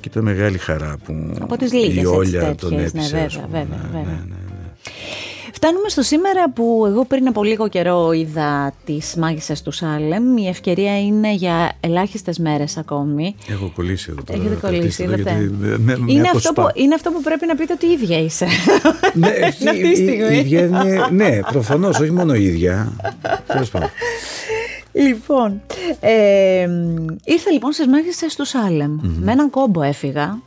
και ήταν μεγάλη χαρά που Από τις λίγες η έτσι Όλια τέτοιες, τον ναι, έπεισε. βέβαια, ας πούμε. βέβαια, Ναι, βέβαια. ναι, ναι, ναι. Φτάνουμε στο σήμερα που εγώ πριν από λίγο καιρό είδα τις μάγισσες του Σάλεμ. Η ευκαιρία είναι για ελάχιστες μέρες ακόμη. Έχω κολλήσει εδώ τώρα. Έχετε θα κολλήσει, κρατήσετε εδώ, είδατε. γιατί με- με- με Είναι αυτό, αποσπά. που, είναι αυτό που πρέπει να πείτε ότι η ίδια είσαι. Ναι, (laughs) αυτή η- τη η- στιγμή. η ίδια είναι- ναι, προφανώς, όχι μόνο η ίδια. (laughs) Τέλος πάντων. Λοιπόν, ε, ήρθα λοιπόν στις μάγισσες του Σάλεμ. Με έναν κόμπο έφυγα.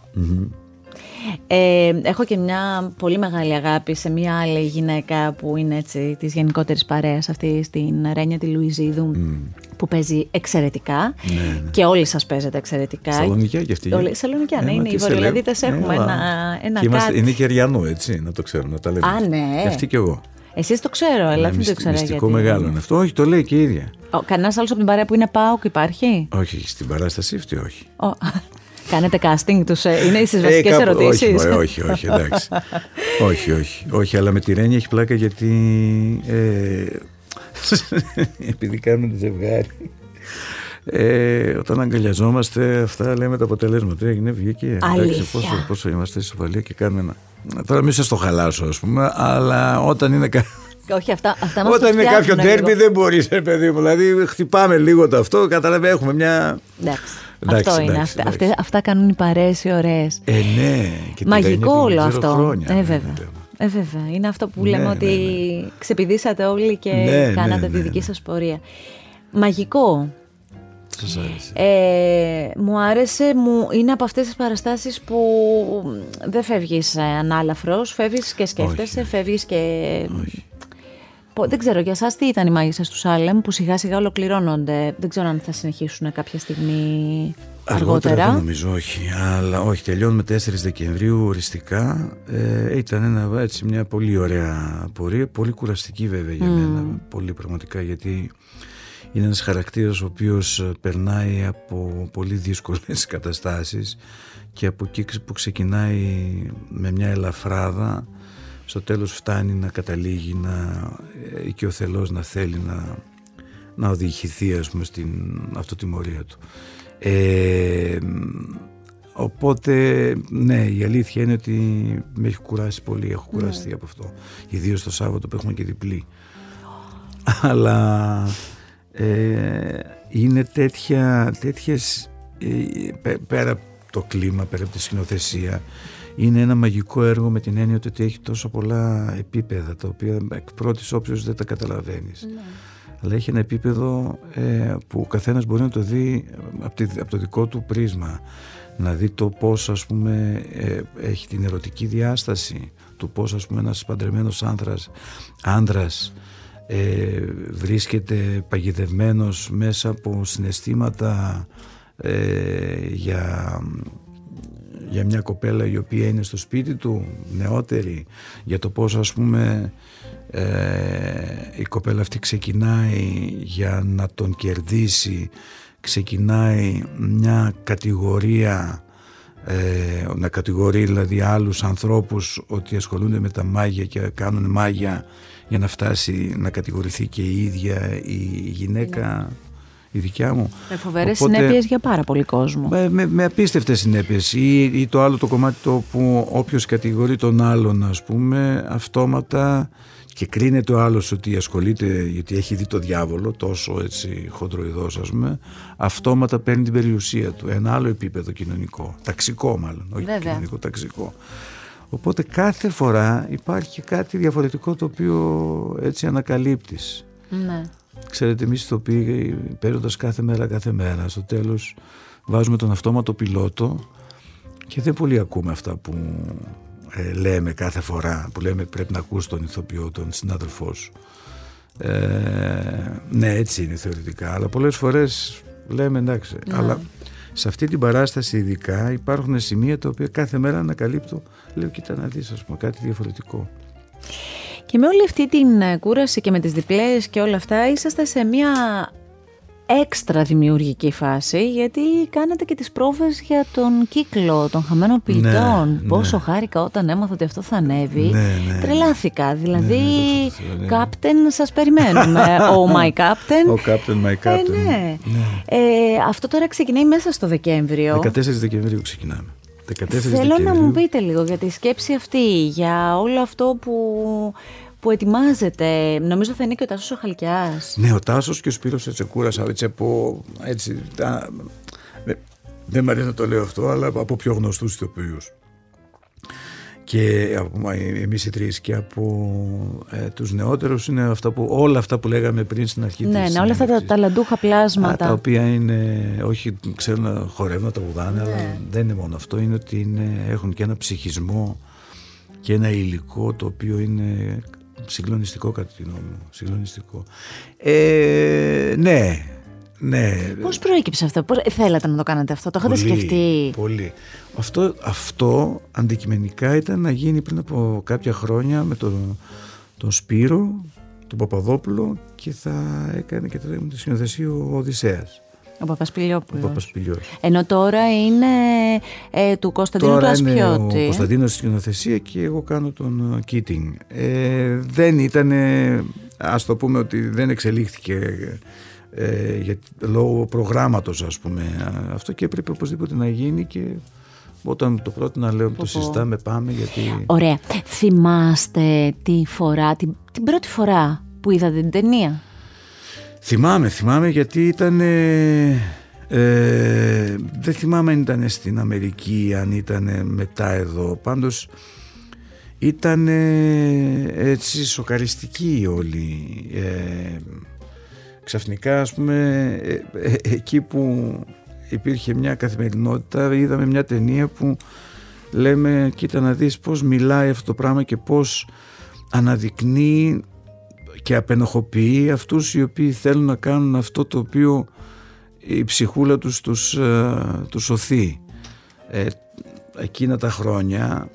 Ε, έχω και μια πολύ μεγάλη αγάπη σε μια άλλη γυναίκα που είναι έτσι της γενικότερης παρέας αυτή στην Ρένια τη Λουιζίδου που παίζει εξαιρετικά και όλοι σας παίζετε εξαιρετικά. Σαλονικιά και αυτή. Όλοι, Σαλονικιά, ναι, Ε, μα είναι. τι Οι σε βορειολαδίτες λέω. έχουμε Ε, ένα, α. ένα Και είμαστε- κάτι. Είναι και Αριανό, έτσι, να το ξέρουμε, να τα λέμε. Α, ναι. Και αυτή και εγώ. Εσείς το ξέρω, αλλά Ναι, δεν το μυστι- ξέρω Μυστικό γιατί. μεγάλο είναι αυτό. Όχι, το λέει και η ίδια. Ο, κανένας άλλος από την παρέα που είναι ΠΑΟΚ υπάρχει; Όχι, στην παράσταση αυτή όχι. Ο, (laughs) κάνετε casting τους, ε, είναι στις Ε, βασικές κάπου- ερωτήσεις. Όχι, όχι, όχι, εντάξει. (laughs) όχι, όχι. Όχι, αλλά με τη Ρένια έχει πλάκα γιατί. Ε, (laughs) επειδή κάνουμε το ζευγάρι. Ε, όταν αγκαλιαζόμαστε, αυτά λέμε τα αποτελέσματα. Έγινε, βγήκε. Εντάξει, Αλήθεια. πόσο, πόσο είμαστε στη Σοβαλία και κάνουμε ένα. Τώρα μην σα το χαλάσω, ας πούμε, αλλά όταν είναι, κα... Όχι, αυτά, αυτά μας όταν το είναι κάποιο φτιάχνουν ντέρμπι λίγο. δεν μπορείς, ρε παιδί μου. Δηλαδή, χτυπάμε λίγο το αυτό, καταλαβαίνετε, έχουμε μια. Εντάξει, Εντάξει, αυτό είναι. εντάξει, αυτά, εντάξει. αυτές- αυτά κάνουν οι παρέες οι ωραίες. Ε, ναι. Και τη Μαγικό Ρένια την όλο ξέρω αυτό. Χρόνια, ε, ναι, βέβαια. βέβαια. Ε, βέβαια. Είναι αυτό που Ναι, λέμε ναι, ότι ναι. ξεπηδήσατε όλοι και Ναι, ναι, κάνατε ναι, τη δική ναι. σας πορεία. Μαγικό. Σας άρεσε. Ε, μου άρεσε, μου, είναι από αυτές τις παραστάσεις που δεν φεύγεις ε, ανάλαφρος, φεύγεις και σκέφτεσαι, Όχι. φεύγεις και... Πο- Δεν ξέρω, για εσάς τι ήταν οι μάγισσες του Σάλεμ που σιγά σιγά ολοκληρώνονται; Δεν ξέρω αν θα συνεχίσουν κάποια στιγμή Αργότερα αργότερα. δεν νομίζω όχι, αλλά όχι, τελειώνουμε 4 Δεκεμβρίου οριστικά. Ε, ήταν ένα, έτσι, μια πολύ ωραία πορεία, πολύ κουραστική βέβαια για μένα, πολύ πραγματικά γιατί είναι ένας χαρακτήρας ο οποίος ε, περνάει από πολύ δύσκολες (laughs) καταστάσεις και από εκεί ξε- που ξεκινάει με μια ελαφράδα στο τέλος φτάνει να καταλήγει να, ε, και ο θελός να θέλει να, να οδηγηθεί ας πούμε στην αυτοτιμωρία του. Ε, οπότε ναι η αλήθεια είναι ότι με έχει κουράσει πολύ, έχω κουραστεί από αυτό. Ιδίως το Σάββατο που έχουμε και διπλή. (laughs) Αλλά ε, είναι τέτοια, τέτοιες, ε, πέ- πέρα από το κλίμα, πέρα από τη σκηνοθεσία, είναι ένα μαγικό έργο με την έννοια ότι έχει τόσο πολλά επίπεδα τα οποία εκ πρώτης όψεως δεν τα καταλαβαίνεις. Αλλά έχει ένα επίπεδο ε, που ο καθένας μπορεί να το δει από, τη- από το δικό του πρίσμα. Να δει το πώς ας πούμε ε, έχει την ερωτική διάσταση, του πώς ας πούμε ένας παντρεμένος άνδρας, άνδρας ε, βρίσκεται παγιδευμένος μέσα από συναισθήματα ε, για, για μια κοπέλα η οποία είναι στο σπίτι του, νεότερη, για το πώς ας πούμε ε, η κοπέλα αυτή ξεκινάει για να τον κερδίσει, ξεκινάει μια κατηγορία ε, να κατηγορεί δηλαδή άλλους ανθρώπους ότι ασχολούνται με τα μάγια και κάνουν μάγια για να φτάσει να κατηγορηθεί και η ίδια η γυναίκα η δικιά μου. Με φοβερές Οπότε, συνέπειες για πάρα πολύ κόσμο. Με, με, με απίστευτες συνέπειες ή, ή το άλλο το κομμάτι το που όποιος κατηγορεί τον άλλον ας πούμε αυτόματα και κρίνεται ο άλλος ότι ασχολείται γιατί έχει δει το διάβολο τόσο έτσι χοντροειδός ας πούμε αυτόματα παίρνει την περιουσία του ένα άλλο επίπεδο κοινωνικό ταξικό μάλλον όχι Βέβαια. κοινωνικό ταξικό οπότε κάθε φορά υπάρχει κάτι διαφορετικό το οποίο έτσι ανακαλύπτεις ναι. ξέρετε εμείς το πήγε παίρνοντας κάθε μέρα κάθε μέρα στο τέλος βάζουμε τον αυτόματο πιλότο και δεν πολύ ακούμε αυτά που ε, λέμε κάθε φορά που λέμε πρέπει να ακούς τον ηθοποιό, τον συνάδελφός σου. Ε, ναι έτσι είναι θεωρητικά αλλά πολλές φορές λέμε εντάξει ναι. αλλά σε αυτή την παράσταση ειδικά υπάρχουν σημεία τα οποία κάθε μέρα ανακαλύπτω. Λέω κοίτα να δεις ας πούμε κάτι διαφορετικό. Και με όλη αυτή την κούραση και με τις διπλές και όλα αυτά είσαστε σε μια έξτρα δημιουργική φάση γιατί κάνατε και τις πρόβες για τον κύκλο των χαμένων ναι, ποιητών. Ναι, Πόσο χάρηκα όταν έμαθα ότι αυτό θα ανέβει. Ναι, ναι. Τρελάθηκα. Δηλαδή, ναι, Captain σας περιμένουμε. (laughs) oh my Captain. Oh Captain, my Captain. Ε, ναι. Ε, αυτό τώρα ξεκινάει μέσα στο Δεκέμβριο. 14 Δεκεμβρίου ξεκινάμε. 14 Θέλω να μου πείτε λίγο για τη σκέψη αυτή, για όλο αυτό που που ετοιμάζεται. Νομίζω θα είναι και ο Τάσος ο Χαλκιάς. Ναι, ο Τάσος και ο Σπύρος Ετσεκούρας, έτσι από... Έτσι, τα, δεν μου αρέσει να το λέω αυτό, αλλά από πιο γνωστούς ηθοποιούς. Και από εμείς οι τρεις και από ε, τους νεότερους είναι αυτά που, όλα αυτά που λέγαμε πριν στην αρχή ναι, της Ναι, όλα αυτά τα ταλαντούχα πλάσματα. τα οποία είναι, όχι ξέρουν να χορεύουν, να τραγουδάνε, ναι. αλλά δεν είναι μόνο αυτό, είναι ότι είναι, έχουν και ένα ψυχισμό και ένα υλικό το οποίο είναι Συγκλονιστικό κατά τη γνώμη μου. Συγκλονιστικό. Ε, ναι, ναι. Πώς προέκυψε αυτό, πώς, θέλατε να το κάνετε αυτό, το είχατε σκεφτεί; Πολύ. Αυτό, αυτό αντικειμενικά ήταν να γίνει πριν από κάποια χρόνια με τον, τον Σπύρο, τον Παπαδόπουλο και θα έκανε και τη σκηνοθεσία ο Οδυσσέας. Ο Παπασπηλιόπουλος. Ο Παπασπηλιός. Ενώ τώρα είναι ε, του Κωνσταντίνου τώρα του Είναι ο Κωνσταντίνος στη σκηνοθεσία και εγώ κάνω τον Κίτινγκ. Ε, δεν ήταν, ας το πούμε ότι δεν εξελίχθηκε ε, για, λόγω προγράμματος ας πούμε αυτό και έπρεπε οπωσδήποτε να γίνει και όταν το πρότεινα λέω το συζητάμε πάμε γιατί... Ωραία. Θυμάστε τη φορά, την, την πρώτη φορά που είδατε την ταινία; Θυμάμαι, θυμάμαι γιατί ήταν... Ε, δεν θυμάμαι αν ήταν στην Αμερική, αν ήταν μετά εδώ. Πάντως ήταν έτσι σοκαριστική όλη. Ε, ξαφνικά ας πούμε ε, εκεί που υπήρχε μια καθημερινότητα είδαμε μια ταινία που λέμε κοίτα να δεις πως μιλάει αυτό το πράγμα και πως αναδεικνύει και απενοχοποιεί αυτούς οι οποίοι θέλουν να κάνουν αυτό το οποίο η ψυχούλα τους τους, ε, τους σωθεί. Ε, εκείνα τα χρόνια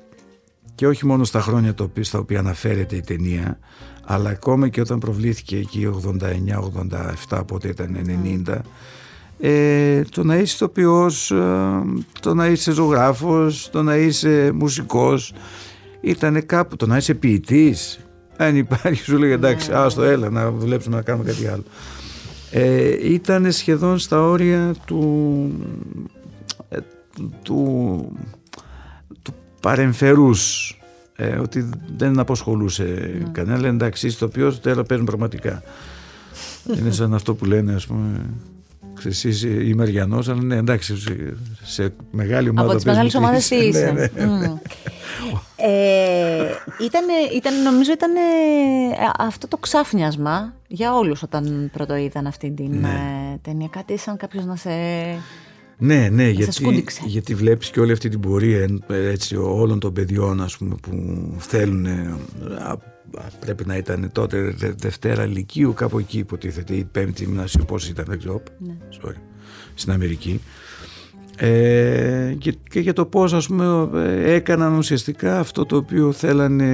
και όχι μόνο στα χρόνια το οποίο, στα οποία αναφέρεται η ταινία αλλά ακόμα και όταν προβλήθηκε εκεί 89-87 πότε ήταν 90 ε, το να είσαι ηθοποιός, ε, το να είσαι ζωγράφος, το να είσαι μουσικός ήταν κάπου, το να είσαι ποιητής αν υπάρχει, σου λέει εντάξει, ναι. το έλα να δουλέψουμε να κάνουμε κάτι άλλο. Ε, ήταν σχεδόν στα όρια του, ε, του, του παρεμφερούς ε, ότι δεν αποσχολούσε ναι. κανένα. Λένε εντάξει, είσαι το οποίο τέλος παίζουν πραγματικά. Είναι σαν αυτό που λένε, ας πούμε. Εσύ είμαι Αριανό, αλλά ναι, εντάξει, σε μεγάλη ομάδα. Από τις μεγάλες ομάδες τι είσαι. Ναι, ναι, ε, ήταν, ήταν, νομίζω ήταν ε, αυτό το ξάφνιασμα για όλους όταν πρώτο είδαν αυτή την ναι. ε, ταινία. Κάτι σαν κάποιος να σε... Ναι, ναι, γιατί, γιατί βλέπεις και όλη αυτή την πορεία έτσι, όλων των παιδιών ας πούμε, που θέλουν πρέπει να ήταν τότε Δευτέρα Λυκείου κάπου εκεί υποτίθεται ή Πέμπτη Γυμνασίου πώς ήταν δεν ξέρω ναι. sorry, στην Αμερική ε, και, και, για το πώς ας πούμε έκαναν ουσιαστικά αυτό το οποίο θέλανε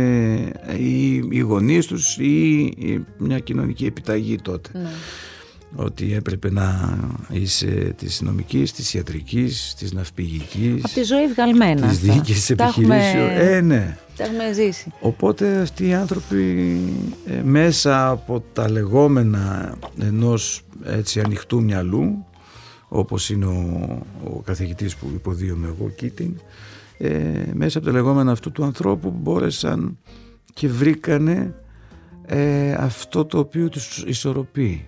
οι, οι γονείς τους ή μια κοινωνική επιταγή τότε. Ναι. ότι έπρεπε να είσαι της νομικής, της ιατρικής, της ναυπηγικής Από τη ζωή βγαλμένα της διοίκησης επιχειρήσεων ε, ναι. Τα έχουμε ζήσει Οπότε αυτοί οι άνθρωποι ε, μέσα από τα λεγόμενα ενός έτσι ανοιχτού μυαλού όπως είναι ο, ο καθηγητής που υποδίωμαι εγώ Κίτιν ε, μέσα από τα λεγόμενα αυτού του ανθρώπου μπόρεσαν και βρήκανε ε, αυτό το οποίο τους ισορροπεί.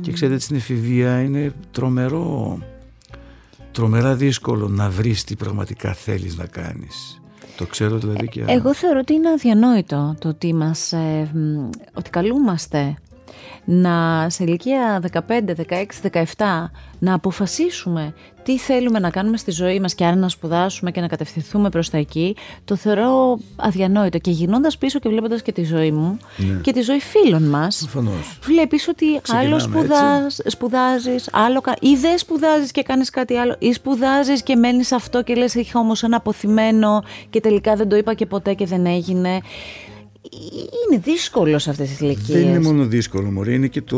Και ξέρετε στην εφηβεία είναι τρομερό τρομερά δύσκολο να βρεις τι πραγματικά θέλεις να κάνεις. Το ξέρω δηλαδή και... Εγώ θεωρώ ότι είναι αδιανόητο το ότι, μας, ε, ότι καλούμαστε να σε ηλικία 15, 16, 17 να αποφασίσουμε τι θέλουμε να κάνουμε στη ζωή μας και άρα να σπουδάσουμε και να κατευθυνθούμε προς τα εκεί, το θεωρώ αδιανόητο. Και γυρνώντας πίσω και βλέποντας και τη ζωή μου Ναι. και τη ζωή φίλων μας, Προφανώς. βλέπεις ότι άλλο Ξεκινάμε σπουδάς, σπουδάζεις, άλλο, κα- ή δεν σπουδάζεις και κάνεις κάτι άλλο, ή σπουδάζεις και μένεις σε αυτό και λες είχα όμως ένα αποθυμένο και τελικά δεν το είπα και ποτέ και δεν έγινε. Είναι δύσκολος σε αυτές τις ηλικίες. Δεν είναι μόνο δύσκολο μωρέ, είναι και το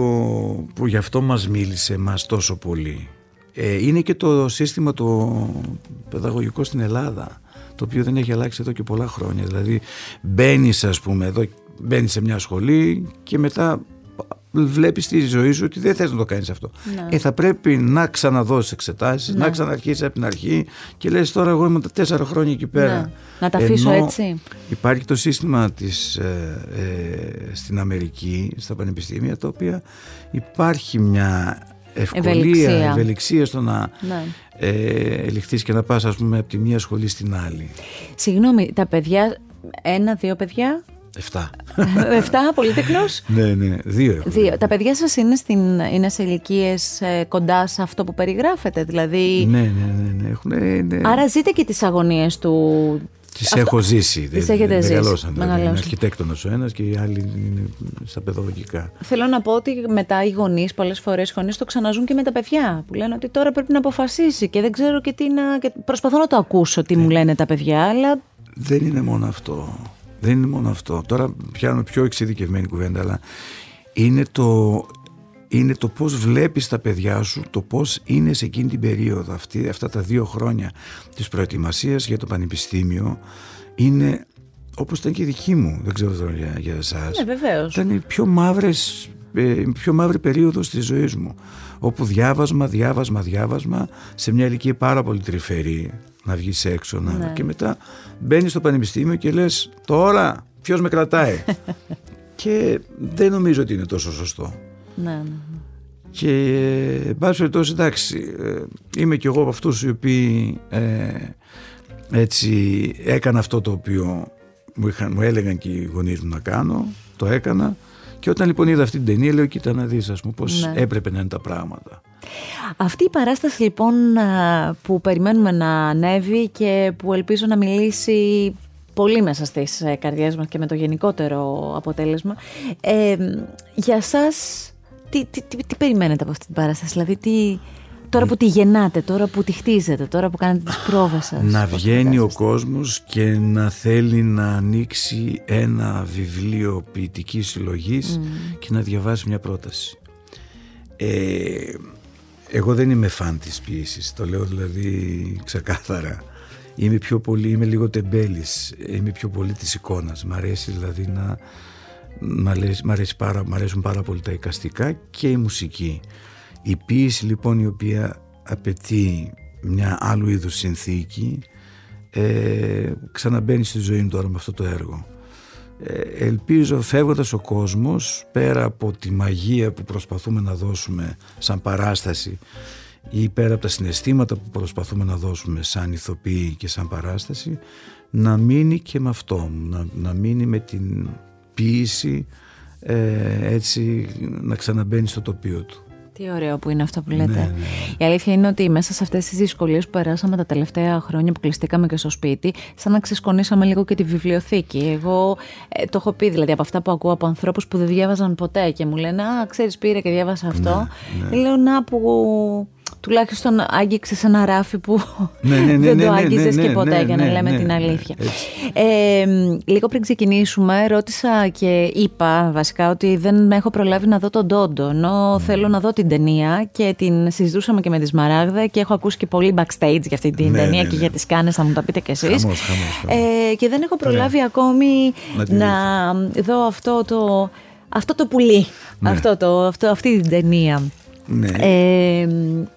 που γι' αυτό μας μίλησε μας τόσο πολύ. Ε, είναι και το σύστημα το παιδαγωγικό στην Ελλάδα το οποίο δεν έχει αλλάξει εδώ και πολλά χρόνια. Δηλαδή μπαίνεις ας πούμε εδώ, μπαίνεις σε μια σχολή και μετά βλέπεις στη ζωή σου ότι δεν θες να το κάνεις αυτό. Ναι. Ε, θα πρέπει να ξαναδώσεις εξετάσεις, να ξαναρχίσεις από την αρχή και λες τώρα εγώ είμαι τα τέσσερα χρόνια εκεί πέρα. Ναι. Να τα αφήσω Ενώ έτσι. Υπάρχει το σύστημα της, ε, ε, στην Αμερική, στα πανεπιστήμια, τα οποία υπάρχει μια ευκολία, Ευελιξία. ευελιξία στο να Ναι. ε, ελιχθείς και να πας ας πούμε από τη μία σχολή στην άλλη. Συγγνώμη, τα παιδιά, ένα-δύο παιδιά, Εφτά. εφτά, πολύτεκνος. ναι, ναι, δύο έχω. Δύο. Τα παιδιά σας είναι, στην, είναι σε ηλικίες κοντά σε αυτό που περιγράφετε, δηλαδή... Ναι, ναι, ναι, ναι. Έχουν, ε, ναι. Άρα ζείτε και τις αγωνίες του... Τις έχω ζήσει. Τις δεν- έχετε ζήσει. Μεγαλώσαν. δηλαδή. Είναι Μεγαλώσαν. αρχιτέκτονας ο ένας και οι άλλοι είναι στα παιδαγωγικά. Θέλω να πω ότι μετά οι γονείς, πολλές φορές οι γονείς το ξαναζούν και με τα παιδιά. Που λένε ότι τώρα πρέπει να αποφασίσει και δεν ξέρω και τι να. Και προσπαθώ να το ακούσω τι μου λένε τα παιδιά, αλλά Δεν είναι μόνο αυτό. Δεν είναι μόνο αυτό. Τώρα πιάνω πιο εξειδικευμένη κουβέντα, αλλά είναι το, είναι το πώς βλέπεις τα παιδιά σου, το πώς είναι σε εκείνη την περίοδο, αυτή, αυτά τα δύο χρόνια της προετοιμασίας για το πανεπιστήμιο, είναι όπως ήταν και η δική μου, δεν ξέρω τώρα για, για εσάς. ναι, βεβαίως. Ήταν η πιο, μαύρες, ε, η πιο μαύρη περίοδος της ζωής μου όπου διάβασμα, διάβασμα, διάβασμα σε μια ηλικία πάρα πολύ τρυφερή να βγεις έξω να... Ναι. και μετά μπαίνεις στο πανεπιστήμιο και λες τώρα ποιος με κρατάει; (laughs) Και δεν νομίζω ότι είναι τόσο σωστό Ναι, ναι. και ε, εν πάση περιπτώσει εντάξει ε, είμαι κι εγώ από αυτούς οι οποίοι ε, έτσι έκανα αυτό το οποίο μου, είχαν, μου έλεγαν και οι γονείς μου να κάνω το έκανα και όταν λοιπόν είδα αυτή την ταινία λέω κοίτα να δεις ας πούμε πως Ναι. έπρεπε να είναι τα πράγματα Αυτή η παράσταση λοιπόν α, που περιμένουμε να ανέβει και που ελπίζω να μιλήσει πολύ μέσα στις ε, καρδιές μας και με το γενικότερο αποτέλεσμα. Ε, για σας, τι, τι, τι, τι περιμένετε από αυτή την παράσταση, δηλαδή τι, τώρα που τη γεννάτε, τώρα που τη χτίζετε, τώρα που κάνετε τις πρόβες σας. να πώς βγαίνει ο φαντάζεστε. κόσμος και να θέλει να ανοίξει ένα βιβλίο ποιητικής συλλογής και να διαβάσει μια πρόταση. Ε, εγώ δεν είμαι φαν της ποιήσης, το λέω δηλαδή ξεκάθαρα. Είμαι πιο πολύ, είμαι λίγο τεμπέλης, είμαι πιο πολύ της εικόνας. Μ' αρέσει δηλαδή να... Μ' αρέσει, μ' αρέσει πάρα, μ' αρέσουν πάρα πολύ τα εικαστικά και η μουσική. Η ποίηση λοιπόν η οποία απαιτεί μια άλλου είδους συνθήκη ε, ξαναμπαίνει στη ζωή μου τώρα με αυτό το έργο. Ε, ελπίζω φεύγοντας ο κόσμος πέρα από τη μαγεία που προσπαθούμε να δώσουμε σαν παράσταση ή πέρα από τα συναισθήματα που προσπαθούμε να δώσουμε σαν ηθοποιοί και σαν παράσταση να μείνει και με αυτό να, να μείνει με την ποίηση ε, έτσι να ξαναμπαίνει στο τοπίο του. Τι ωραίο που είναι αυτό που λέτε. Ναι, ναι. Η αλήθεια είναι ότι μέσα σε αυτές τις δυσκολίες που περάσαμε τα τελευταία χρόνια που κλειστήκαμε και στο σπίτι, σαν να ξεσκονίσαμε λίγο και τη βιβλιοθήκη. Εγώ ε, το έχω πει δηλαδή από αυτά που ακούω από ανθρώπους που δεν διάβαζαν ποτέ και μου λένε «Α, ξέρεις πήρε και διάβασα αυτό». Ναι, Λέω «Να που τουλάχιστον άγγιξες ένα ράφι που (laughs) Ναι, ναι, ναι, δεν ναι, το ναι, άγγιζες ναι, και ναι, ποτέ ναι, για να ναι, λέμε ναι, την ναι, αλήθεια. έτσι. Ε, λίγο πριν ξεκινήσουμε ρώτησα και είπα βασικά ότι δεν με έχω προλάβει να δω τον Ντόντο ενώ θέλω να δω την ταινία και την συζητούσαμε και με τη Σμαράγδα και έχω ακούσει και πολύ backstage για αυτή την Ναι, ταινία ναι, και ναι. για τις κάνες θα μου τα πείτε κι εσείς Χαμός, χαμός, χαμός. Ε, και δεν έχω προλάβει ακόμη Να τη να δω αυτό το, αυτό το πουλί Ναι. αυτό το, αυτό, αυτή την ταινία Ναι. ε,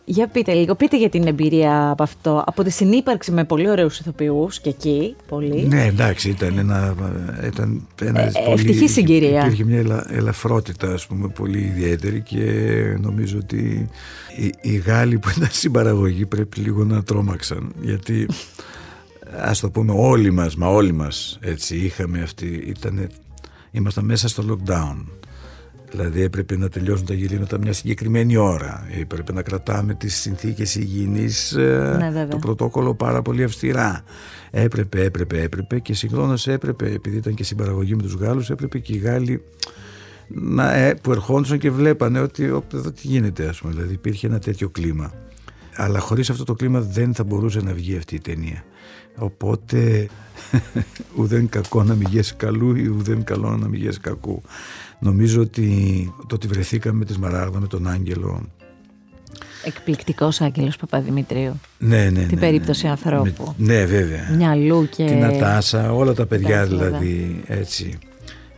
για πείτε λίγο, πείτε για την εμπειρία από αυτό, από τη συνύπαρξη με πολύ ωραίους ηθοποιούς και εκεί, πολύ. Ναι, εντάξει, ήταν ένα. Ήταν ένας Ε, ευτυχή συγκυρία. Υπήρχε μια ελα, ελαφρότητα, ας πούμε, πολύ ιδιαίτερη και νομίζω ότι οι, οι Γάλλοι που ήταν στην παραγωγή πρέπει λίγο να τρόμαξαν. Γιατί, ας το πούμε, όλοι μας, μα όλοι μας έτσι είχαμε αυτή. Ήτανε, ήμασταν μέσα στο lockdown. Δηλαδή έπρεπε να τελειώσουν τα γυρίσματα μια συγκεκριμένη ώρα. Έπρεπε να κρατάμε τις συνθήκες υγιεινής, ε, Ναι, βέβαια. το πρωτόκολλο πάρα πολύ αυστηρά. Έπρεπε, έπρεπε, έπρεπε και συγχρόνως έπρεπε, επειδή ήταν και συμπαραγωγή με τους Γάλλους, έπρεπε και οι Γάλλοι να, ε, που ερχόντουσαν και βλέπανε ότι «Ωπ, εδώ τι γίνεται ας πούμε. Δηλαδή υπήρχε ένα τέτοιο κλίμα. Αλλά χωρίς αυτό το κλίμα δεν θα μπορούσε να βγει αυτή η ταινία. Οπότε (laughs) ουδέν κακό να μηγέσει καλού ή ουδέν καλό να μηγέσει κακού. Νομίζω ότι το ότι βρεθήκαμε με τη Σμαράγδα, με τον Άγγελο, Εκπληκτικός Άγγελος Παπαδημητρίου. ναι, ναι, Την ναι, περίπτωση ναι. ανθρώπου. Με- ναι, βέβαια. Μυαλού και... Τη Νατάσα, όλα τα παιδιά Εντάξει, βέβαια. δηλαδή, έτσι.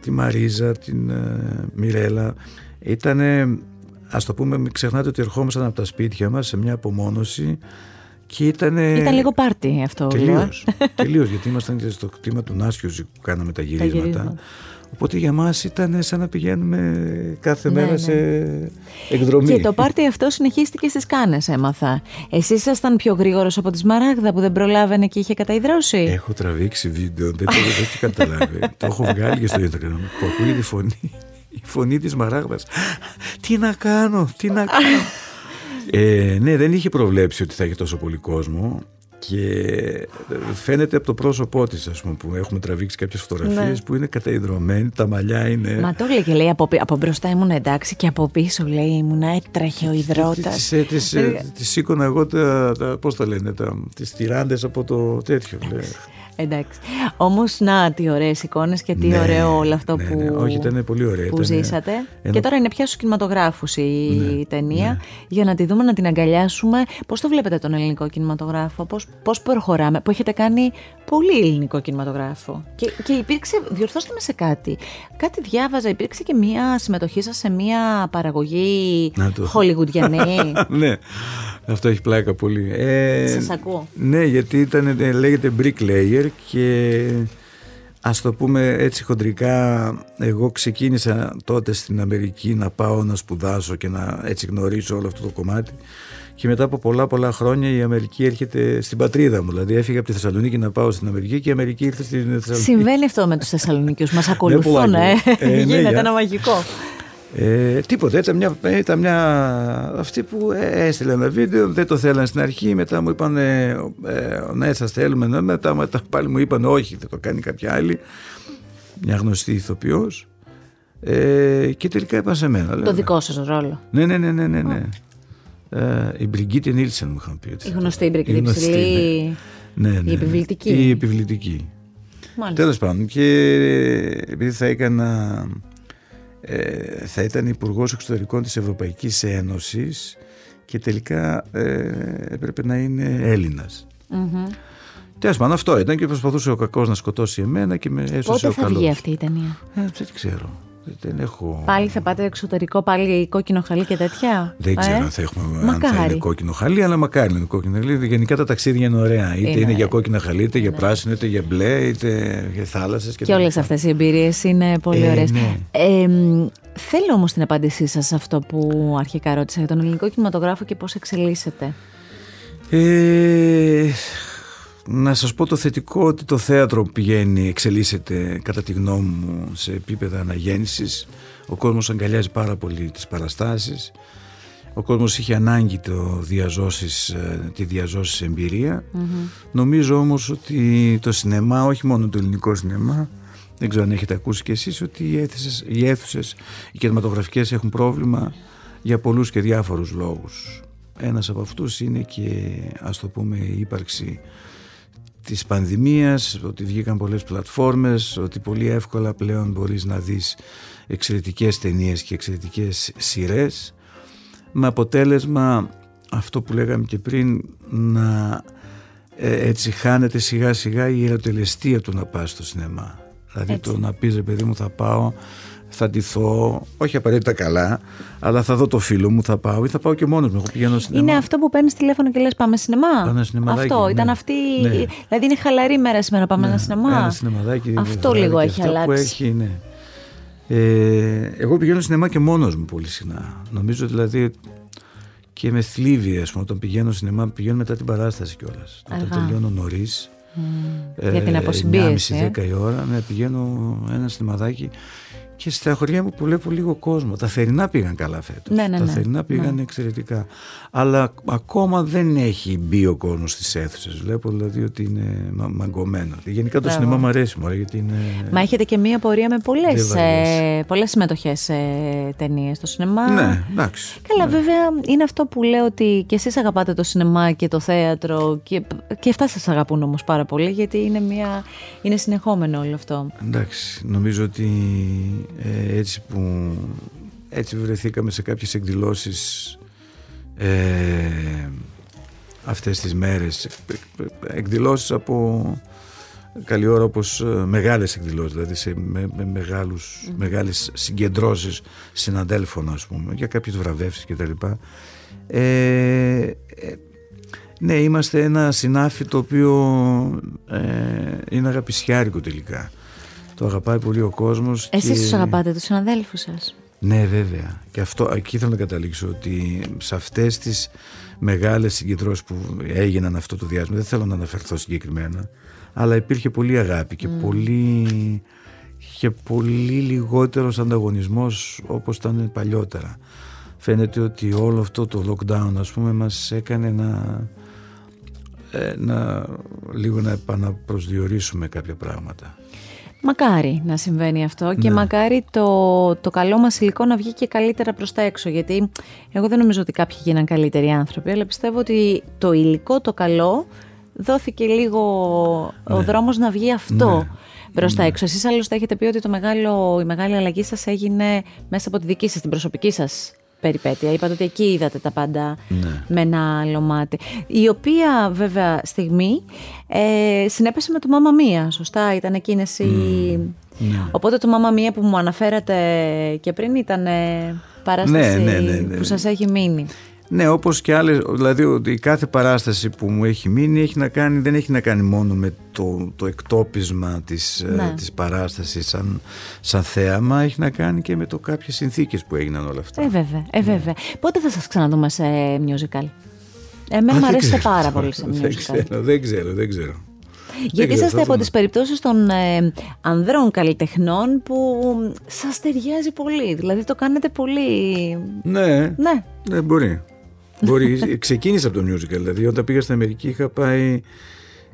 Τη Μαρίζα, την ε, Μιρέλα. Ήτανε, ας το πούμε, μην ξεχνάτε ότι ερχόμασταν από τα σπίτια μας σε μια απομόνωση και ήτανε... Ήταν λίγο πάρτι αυτό. λέω, ε. Τελείως, τελείως, γιατί ήμασταν και στο κτήμα του Νάσιουζη που κάναμε τα γυρίσματα. γυρίσματα. Οπότε για μας ήταν σαν να πηγαίνουμε κάθε Ναι, μέρα ναι. σε εκδρομή. Και το πάρτι αυτό συνεχίστηκε στις Κάνες έμαθα. Εσείς ήσασταν πιο γρήγορος από τη Σμαράγδα που δεν προλάβαινε και είχε καταϊδρώσει. Έχω τραβήξει βίντεο, δεν το έχει καταλάβει. (laughs) το έχω βγάλει και στο Instagram που ακούγεται η φωνή. Η φωνή της Μαράγδας. Τι να κάνω, τι να κάνω. (laughs) ε, ναι, δεν είχε προβλέψει ότι θα έχει τόσο πολύ κόσμο και φαίνεται από το πρόσωπό της ας πούμε, που έχουμε τραβήξει κάποιες φωτογραφίες που είναι καταϊδρωμένη, τα μαλλιά είναι... Ναι. Μα το λέει και λέει από, πι- από μπροστά ήμουν εντάξει και από πίσω λέει ήμουν έτρεχε ο υδρότας. Της, ε, της, ε, της σήκωνα εγώ τα, τα πώς τα λένε, τα, τις τυράντες από το τέτοιο. Λέει. Εντάξει. Όμως, να, τι ωραίες εικόνες και τι Ναι, ωραίο όλο αυτό ναι, που, ναι. Όχι, ήταν πολύ ωραία. που Ήτανε ζήσατε. ένα- Και τώρα είναι πια στους κινηματογράφους η Ναι, ταινία. ναι. Για να τη δούμε, να την αγκαλιάσουμε. Πώς το βλέπετε τον ελληνικό κινηματογράφο, Πώς πώς προχωράμε, που έχετε κάνει πολύ ελληνικό κινηματογράφο. Και, και υπήρξε, διορθώστε με σε κάτι. Κάτι διάβαζα, υπήρξε και μία συμμετοχή σας σε μία παραγωγή Να το. χολιγουντιανή. (laughs) ναι, αυτό έχει πλάκα πολύ. Ε, Σας ακούω. Ναι, γιατί ήταν, ε, λέγεται bricklayer και ας το πούμε έτσι χοντρικά εγώ ξεκίνησα τότε στην Αμερική να πάω να σπουδάσω και να έτσι γνωρίσω όλο αυτό το κομμάτι και μετά από πολλά πολλά χρόνια η Αμερική έρχεται στην πατρίδα μου δηλαδή έφυγα από τη Θεσσαλονίκη να πάω στην Αμερική και η Αμερική ήρθε στην Θεσσαλονίκη Συμβαίνει αυτό με τους Θεσσαλονίκιου. (laughs) Μας ακολουθούν, πουλάκι ε. μου. Ε, (laughs) ναι, Γίνεται για- ένα μαγικό. Ε, τίποτα, ήταν μια, ήταν μια αυτή που ε, έστειλε ένα βίντεο, δεν το θέλαν στην αρχή, μετά μου είπαν ε, ε, ναι σας θέλουμε, ναι, μετά, μετά πάλι μου είπαν όχι, θα το κάνει κάποια άλλη, μια γνωστή ηθοποιός ε, και τελικά είπαν σε μένα. Το λέω, δικό σας ρόλο. Ναι, ναι, ναι, ναι, ναι, ναι. Ε, η Μπριγκίτη Νίλσεν μου είχαν πει. ότι Η θα- γνωστή Μπριγκίτη, η γνωστή, υψηλή- ναι. Ναι, ναι, η ναι. επιβλητική. Η επιβλητική. Μάλιστα. Τέλος πάντων και επειδή θα έκανα ε, θα ήταν υπουργός Εξωτερικών της Ευρωπαϊκής Ένωσης και τελικά ε, έπρεπε να είναι Έλληνας. Μμμ. Τέλος πάντων αυτό ήταν και προσπαθούσε ο κακός να σκοτώσει εμένα και με έσωσε Πότε ο θα καλός. βγει αυτή η ταινία; Ε, δεν ξέρω. Δεν έχω... Πάλι θα πάτε εξωτερικό, πάλι κόκκινο χαλί και τέτοια; Δεν Ε; ξέρω αν θα έχουμε αν θα Μακάρι. είναι κόκκινο χαλί, αλλά μακάρι να είναι κόκκινο χαλί. Γενικά τα ταξίδια είναι ωραία. Είτε είναι, Είναι. για κόκκινα χαλί, είτε για πράσινο, είτε για μπλε, είτε για θάλασσες. Και όλες αυτές οι εμπειρίες είναι πολύ Ε, ωραίες. ναι. Ε, μ, θέλω όμως την απάντησή σας σε αυτό που αρχικά ρώτησα για τον ελληνικό κινηματογράφο και πώς εξελίσσεται. Ε, να σας πω το θετικό ότι το θέατρο πηγαίνει, εξελίσσεται κατά τη γνώμη μου σε επίπεδα αναγέννησης. Ο κόσμος αγκαλιάζει πάρα πολύ τις παραστάσεις. Ο κόσμος είχε ανάγκη το διαζώσεις, ε, τη διαζώσεις εμπειρία. Νομίζω όμως ότι το σινεμά, όχι μόνο το ελληνικό σινεμά, δεν ξέρω αν έχετε ακούσει κι εσείς ότι οι αίθουσες, οι, αίθουσες, οι κινηματογραφικές έχουν πρόβλημα για πολλούς και διάφορους λόγους. ένας από αυτούς είναι και ας το πούμε η ύπαρξη της πανδημίας, ότι βγήκαν πολλές πλατφόρμες, ότι πολύ εύκολα πλέον μπορείς να δεις εξαιρετικές ταινίες και εξαιρετικές σειρές με αποτέλεσμα αυτό που λέγαμε και πριν να ε, έτσι χάνεται σιγά σιγά η ερωτελεστία του να πας στο σινεμά. Δηλαδή το να πεις ρε παιδί μου θα πάω θα ντυθώ, όχι απαραίτητα καλά, αλλά θα δω το φίλο μου, θα πάω ή θα πάω και μόνος μου. Εγώ πηγαίνω σινεμά. Είναι αυτό που παίρνεις τηλέφωνο και λες: Πάμε σινεμά. Πάμε αυτό, ναι. ήταν αυτή. Ναι. Δηλαδή είναι χαλαρή μέρα σήμερα, πάμε ναι. ένα σινεμά. Ένα σινεμαδάκι. Αυτό λίγο έχει αλλάξει. Που έχει, ναι. ε, εγώ πηγαίνω σινεμά και μόνος μου πολύ συχνά. Νομίζω δηλαδή και με θλίβει, ας πούμε, όταν πηγαίνω σινεμά, πηγαίνω μετά την παράσταση κιόλας. Όταν τελειώνω νωρίς. Mm. Ε, Για την αποσυμπίεση. 9.30-10 η ώρα, ναι, πηγαίνω ένα σινεμαδάκι και στα χωριά μου που βλέπω λίγο κόσμο. Τα θερινά πήγαν καλά φέτος. Ναι, ναι, Τα ναι. θερινά πήγαν Ναι. εξαιρετικά. Αλλά ακόμα δεν έχει μπει ο κόσμο στις αίθουσες. Βλέπω δηλαδή ότι είναι μα- μαγκωμένο. Γενικά το Μπράβο. σινεμά μου αρέσει μου, γιατί είναι. Μα έχετε και μία πορεία με πολλές, Δεν βαριέσαι. ε, πολλές συμμετοχές σε ταινίες στο σινεμά. Ναι, εντάξει. Καλά, βέβαια είναι αυτό που λέω ότι και εσείς αγαπάτε το σινεμά και το θέατρο και, και αυτά σας αγαπούν όμως πάρα πολύ γιατί είναι, μια, είναι συνεχόμενο όλο αυτό. Εντάξει, νομίζω ότι ε, έτσι που έτσι βρεθήκαμε σε κάποιες εκδηλώσεις ε, αυτές τις μέρες εκδηλώσεις από καλή ώρα όπως ε, μεγάλες εκδηλώσεις δηλαδή σε, με, με μεγάλους, μεγάλες συγκεντρώσεις συναντέλφων ας πούμε για κάποιες βραβεύσεις και τα λοιπά ε, ε, ναι είμαστε ένα συνάφι το οποίο ε, είναι αγαπησιάρικο τελικά το αγαπάει πολύ ο κόσμος Εσείς και- τους αγαπάτε τους συναδέλφους σας; Ναι, βέβαια. Και αυτό, εκεί θέλω να καταλήξω ότι σε αυτές τις μεγάλες συγκεντρώσεις που έγιναν αυτό το διάστημα, δεν θέλω να αναφερθώ συγκεκριμένα, αλλά υπήρχε πολύ αγάπη και πολύ και πολύ λιγότερος ανταγωνισμός όπως ήταν παλιότερα. Φαίνεται ότι όλο αυτό το lockdown ας πούμε μας έκανε να, ε, να λίγο να επαναπροσδιορίσουμε κάποια πράγματα. Μακάρι να συμβαίνει αυτό και Ναι. μακάρι το, το καλό μας υλικό να βγει και καλύτερα προς τα έξω γιατί εγώ δεν νομίζω ότι κάποιοι γίναν καλύτεροι άνθρωποι αλλά πιστεύω ότι το υλικό το καλό δόθηκε λίγο ο δρόμος να βγει αυτό Ναι. προς τα έξω. Εσείς άλλωστε έχετε πει ότι το μεγάλο, η μεγάλη αλλαγή σας έγινε μέσα από τη δική σας, την προσωπική σας περιπέτεια. Είπατε ότι εκεί είδατε τα πάντα Ναι. με ένα άλλο μάτι. Η οποία βέβαια στιγμή ε, συνέπεσε με το Μάμα Μία, σωστά, ήταν εκείνες οι... ναι. Οπότε το Μάμα Μία που μου αναφέρατε και πριν ήταν ε, παράσταση Ναι, ναι, ναι, ναι. που σας έχει μείνει. Ναι, όπως και άλλες, δηλαδή ότι η κάθε παράσταση που μου έχει μείνει έχει να κάνει, δεν έχει να κάνει μόνο με το, το εκτόπισμα της, ε, Ναι. της παράστασης σαν, σαν θέαμα, έχει να κάνει και με το κάποιες συνθήκες που έγιναν όλα αυτά. Ε, βέβαια, ε, βέβαια. Πότε θα σας ξαναδούμε σε musical; Εμένα Α, μου δεν αρέσει ξέρω πάρα τώρα. πολύ σε (laughs) Δεν musical. ξέρω, δεν ξέρω, δεν ξέρω. Γιατί ξέρω, είσαστε θα από δούμε. τις περιπτώσεις των ε, ανδρών καλλιτεχνών που σας ταιριάζει πολύ. Δηλαδή το κάνετε πολύ... Ναι, Ναι, ναι μπορεί. Μπορεί. Ξεκίνησα από το musical, δηλαδή όταν πήγα στην Αμερική είχα πάει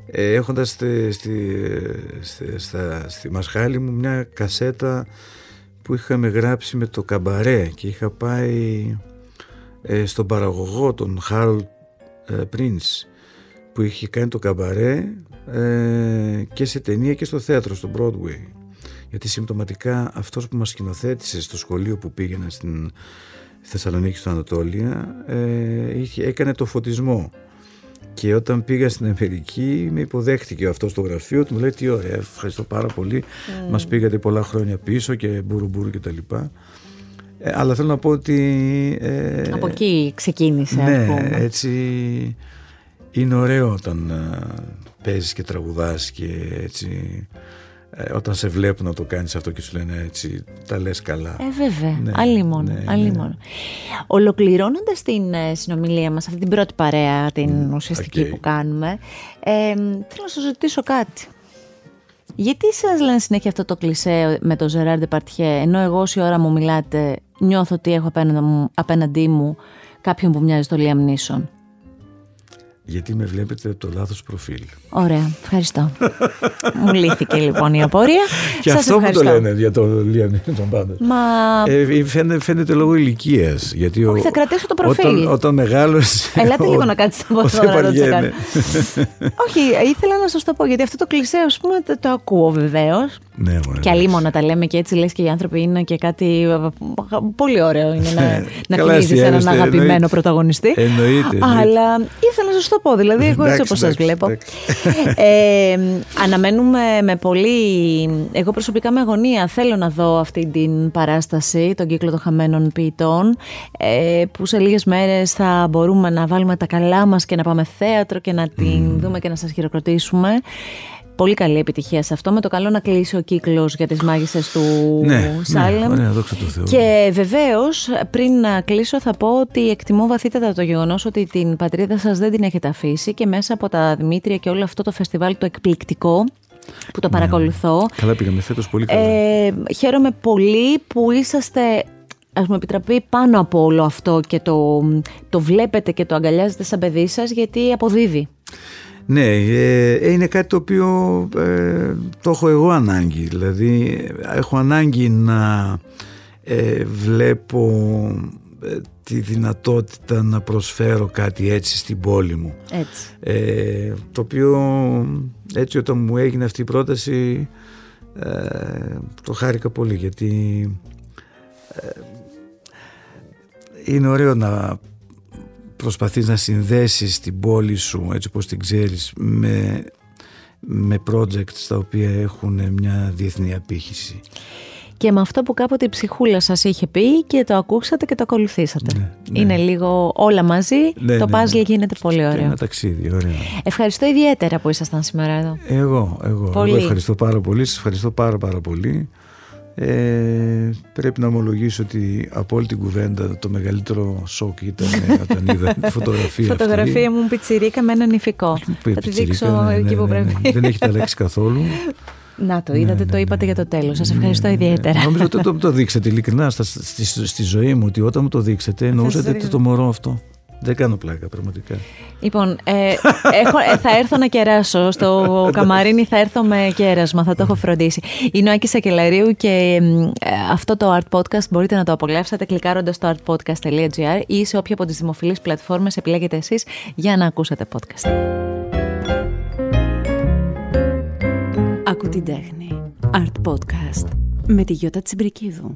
ε, έχοντας στη, στη, στη, στα, στη Μασχάλη μου μια κασέτα που είχαμε γράψει με το καμπαρέ και είχα πάει ε, στον παραγωγό τον Harold ε, Prince που είχε κάνει το καμπαρέ ε, και σε ταινία και στο θέατρο, στο Broadway. Γιατί συμπτωματικά αυτός που μας σκηνοθέτησε στο σχολείο που πήγαινα στην Θεσσαλονίκη στο Ανατόλια ε, είχε, έκανε το φωτισμό. Και όταν πήγα στην Αμερική με υποδέχτηκε αυτός στο γραφείο του, μου λέει τι ωραία, ευχαριστώ πάρα πολύ, μας πήγατε πολλά χρόνια πίσω και μπουρου μπουρου και τα λοιπά. Ε, αλλά θέλω να πω ότι... ε, από εκεί ξεκίνησε ναι, ας πούμε. έτσι είναι ωραίο όταν ε, παίζεις και τραγουδάς και έτσι ε, όταν σε βλέπουν να το κάνεις αυτό και σου λένε έτσι τα λες καλά. Ε, βέβαια. Ναι, Αλλήμον. ναι, αλλήμον. Ολοκληρώνοντας την ε, συνομιλία μας, αυτή την πρώτη παρέα, την ουσιαστική οκ. που κάνουμε, ε, θέλω να σας ρωτήσω κάτι. Γιατί σας λένε συνέχεια αυτό το κλισέ με το Ζεράρ Ντεπαρντιέ, ενώ εγώ όση ώρα μου μιλάτε νιώθω ότι έχω απέναντι μου, απέναντί μου κάποιον που μοιάζει στο Liam Neeson; Γιατί με βλέπετε το λάθος προφίλ. Ωραία, ευχαριστώ. (laughs) Μου λύθηκε λοιπόν η απορία. Και Σας αυτό που το ευχαριστώ. λένε για το Λίαν (laughs) τον πάντων. Μα Ε, φαίνεται, φαίνεται λόγω ηλικίας. Γιατί Όχι, ο- θα κρατήσω το προφίλ. Όταν, όταν μεγάλωσε. Ελάτε λίγο να κάτσετε από Όσο εδώ να το βαριέμαι. τσεκάρω. Όχι, ήθελα να σας το πω γιατί αυτό το κλισέ, ας πούμε, το, το ακούω βεβαίως. Ναι, μωρέ, Και αλλήμον τα λέμε και έτσι λες και οι άνθρωποι είναι και κάτι ε, πολύ ωραίο είναι να, να Καλά, θυμίζεις έναν αστιάζεστε, αγαπημένο εννοείται. πρωταγωνιστή. Εννοείται, εννοείται. Αλλά ήθελα να σας το πω, δηλαδή εγώ έτσι Εντάξει, όπως σας εντάξει, βλέπω. εντάξει. Ε, αναμένουμε με πολύ... Εγώ προσωπικά με αγωνία θέλω να δω αυτή την παράσταση, τον κύκλο των χαμένων ποιητών, ε, που σε λίγες μέρες θα μπορούμε να βάλουμε τα καλά μας και να πάμε θέατρο και να την δούμε και να σας χειροκροτήσουμε. Πολύ καλή επιτυχία σε αυτό. Με το καλό να κλείσει ο κύκλος για τις μάγισσες του Ναι, Σάλεμ. ναι, ωραία, δόξα τω Θεώ. Και βεβαίως, πριν να κλείσω, θα πω ότι εκτιμώ βαθύτερα το γεγονός ότι την πατρίδα σας δεν την έχετε αφήσει και μέσα από τα Δημήτρια και όλο αυτό το φεστιβάλ το εκπληκτικό που το παρακολουθώ. Καλά πήγαμε φέτος πολύ καλά. Ε, χαίρομαι πολύ που είσαστε ας μου επιτραπεί πάνω από όλο αυτό και το, το βλέπετε και το αγκαλιάζετε σαν παιδί σας γιατί αποδίδει. Ναι, ε, είναι κάτι το οποίο ε, το έχω εγώ ανάγκη. Δηλαδή έχω ανάγκη να ε, βλέπω ε, τη δυνατότητα να προσφέρω κάτι έτσι στην πόλη μου. Έτσι. Ε, το οποίο έτσι όταν μου έγινε αυτή η πρόταση ε, το χάρηκα πολύ γιατί ε, είναι ωραίο να προσπαθείς να συνδέσεις την πόλη σου έτσι όπως την ξέρεις με, με projects τα οποία έχουν μια διεθνή απήχηση. Και με αυτό που κάποτε η ψυχούλα σας είχε πει και το ακούσατε και το ακολουθήσατε. Ναι, ναι. Είναι λίγο όλα μαζί, Ναι, το ναι, puzzle ναι. γίνεται πολύ Και ωραίο. Ένα ταξίδι, ωραίο. Ευχαριστώ ιδιαίτερα που ήσασταν σήμερα εδώ. Εγώ, εγώ, Πολύ. εγώ ευχαριστώ πάρα πολύ, σας ευχαριστώ πάρα πάρα πολύ. Ε, πρέπει να ομολογήσω ότι από όλη την κουβέντα το μεγαλύτερο σοκ ήταν ε, όταν (laughs) είδα τη φωτογραφία Φωτογραφία μου πιτσιρίκα με έναν ηφικό. αυτή. Θα τη Πιτσιρίκα, δείξω ναι, εκεί ναι, που ναι, πρέπει. ναι. Δεν έχετε αλλάξει καθόλου. (laughs) Να το είδατε, το είπατε για το τέλος. Σας ευχαριστώ Ναι, ναι. ιδιαίτερα. Νομίζω ότι το, το δείξατε ειλικρινά στα- στη, στη ζωή μου ότι όταν μου το δείξατε εννοούσατε δείξω. το μωρό αυτό. Δεν κάνω πλάκα πραγματικά. Λοιπόν, ε, έχω, ε, θα έρθω να κεράσω στο καμαρίνι, θα έρθω με κέρασμα, θα το έχω φροντίσει. Είναι ο Άκης Ακελαρίου και μ, ε, αυτό το Art Podcast μπορείτε να το απολαύσετε κλικάροντας στο artpodcast.gr ή σε όποια από τις δημοφιλείς πλατφόρμες επιλέγετε εσείς για να ακούσετε podcast. Ακού την τέχνη. Art Podcast με τη Γιώτα Τσιμπρικίδου.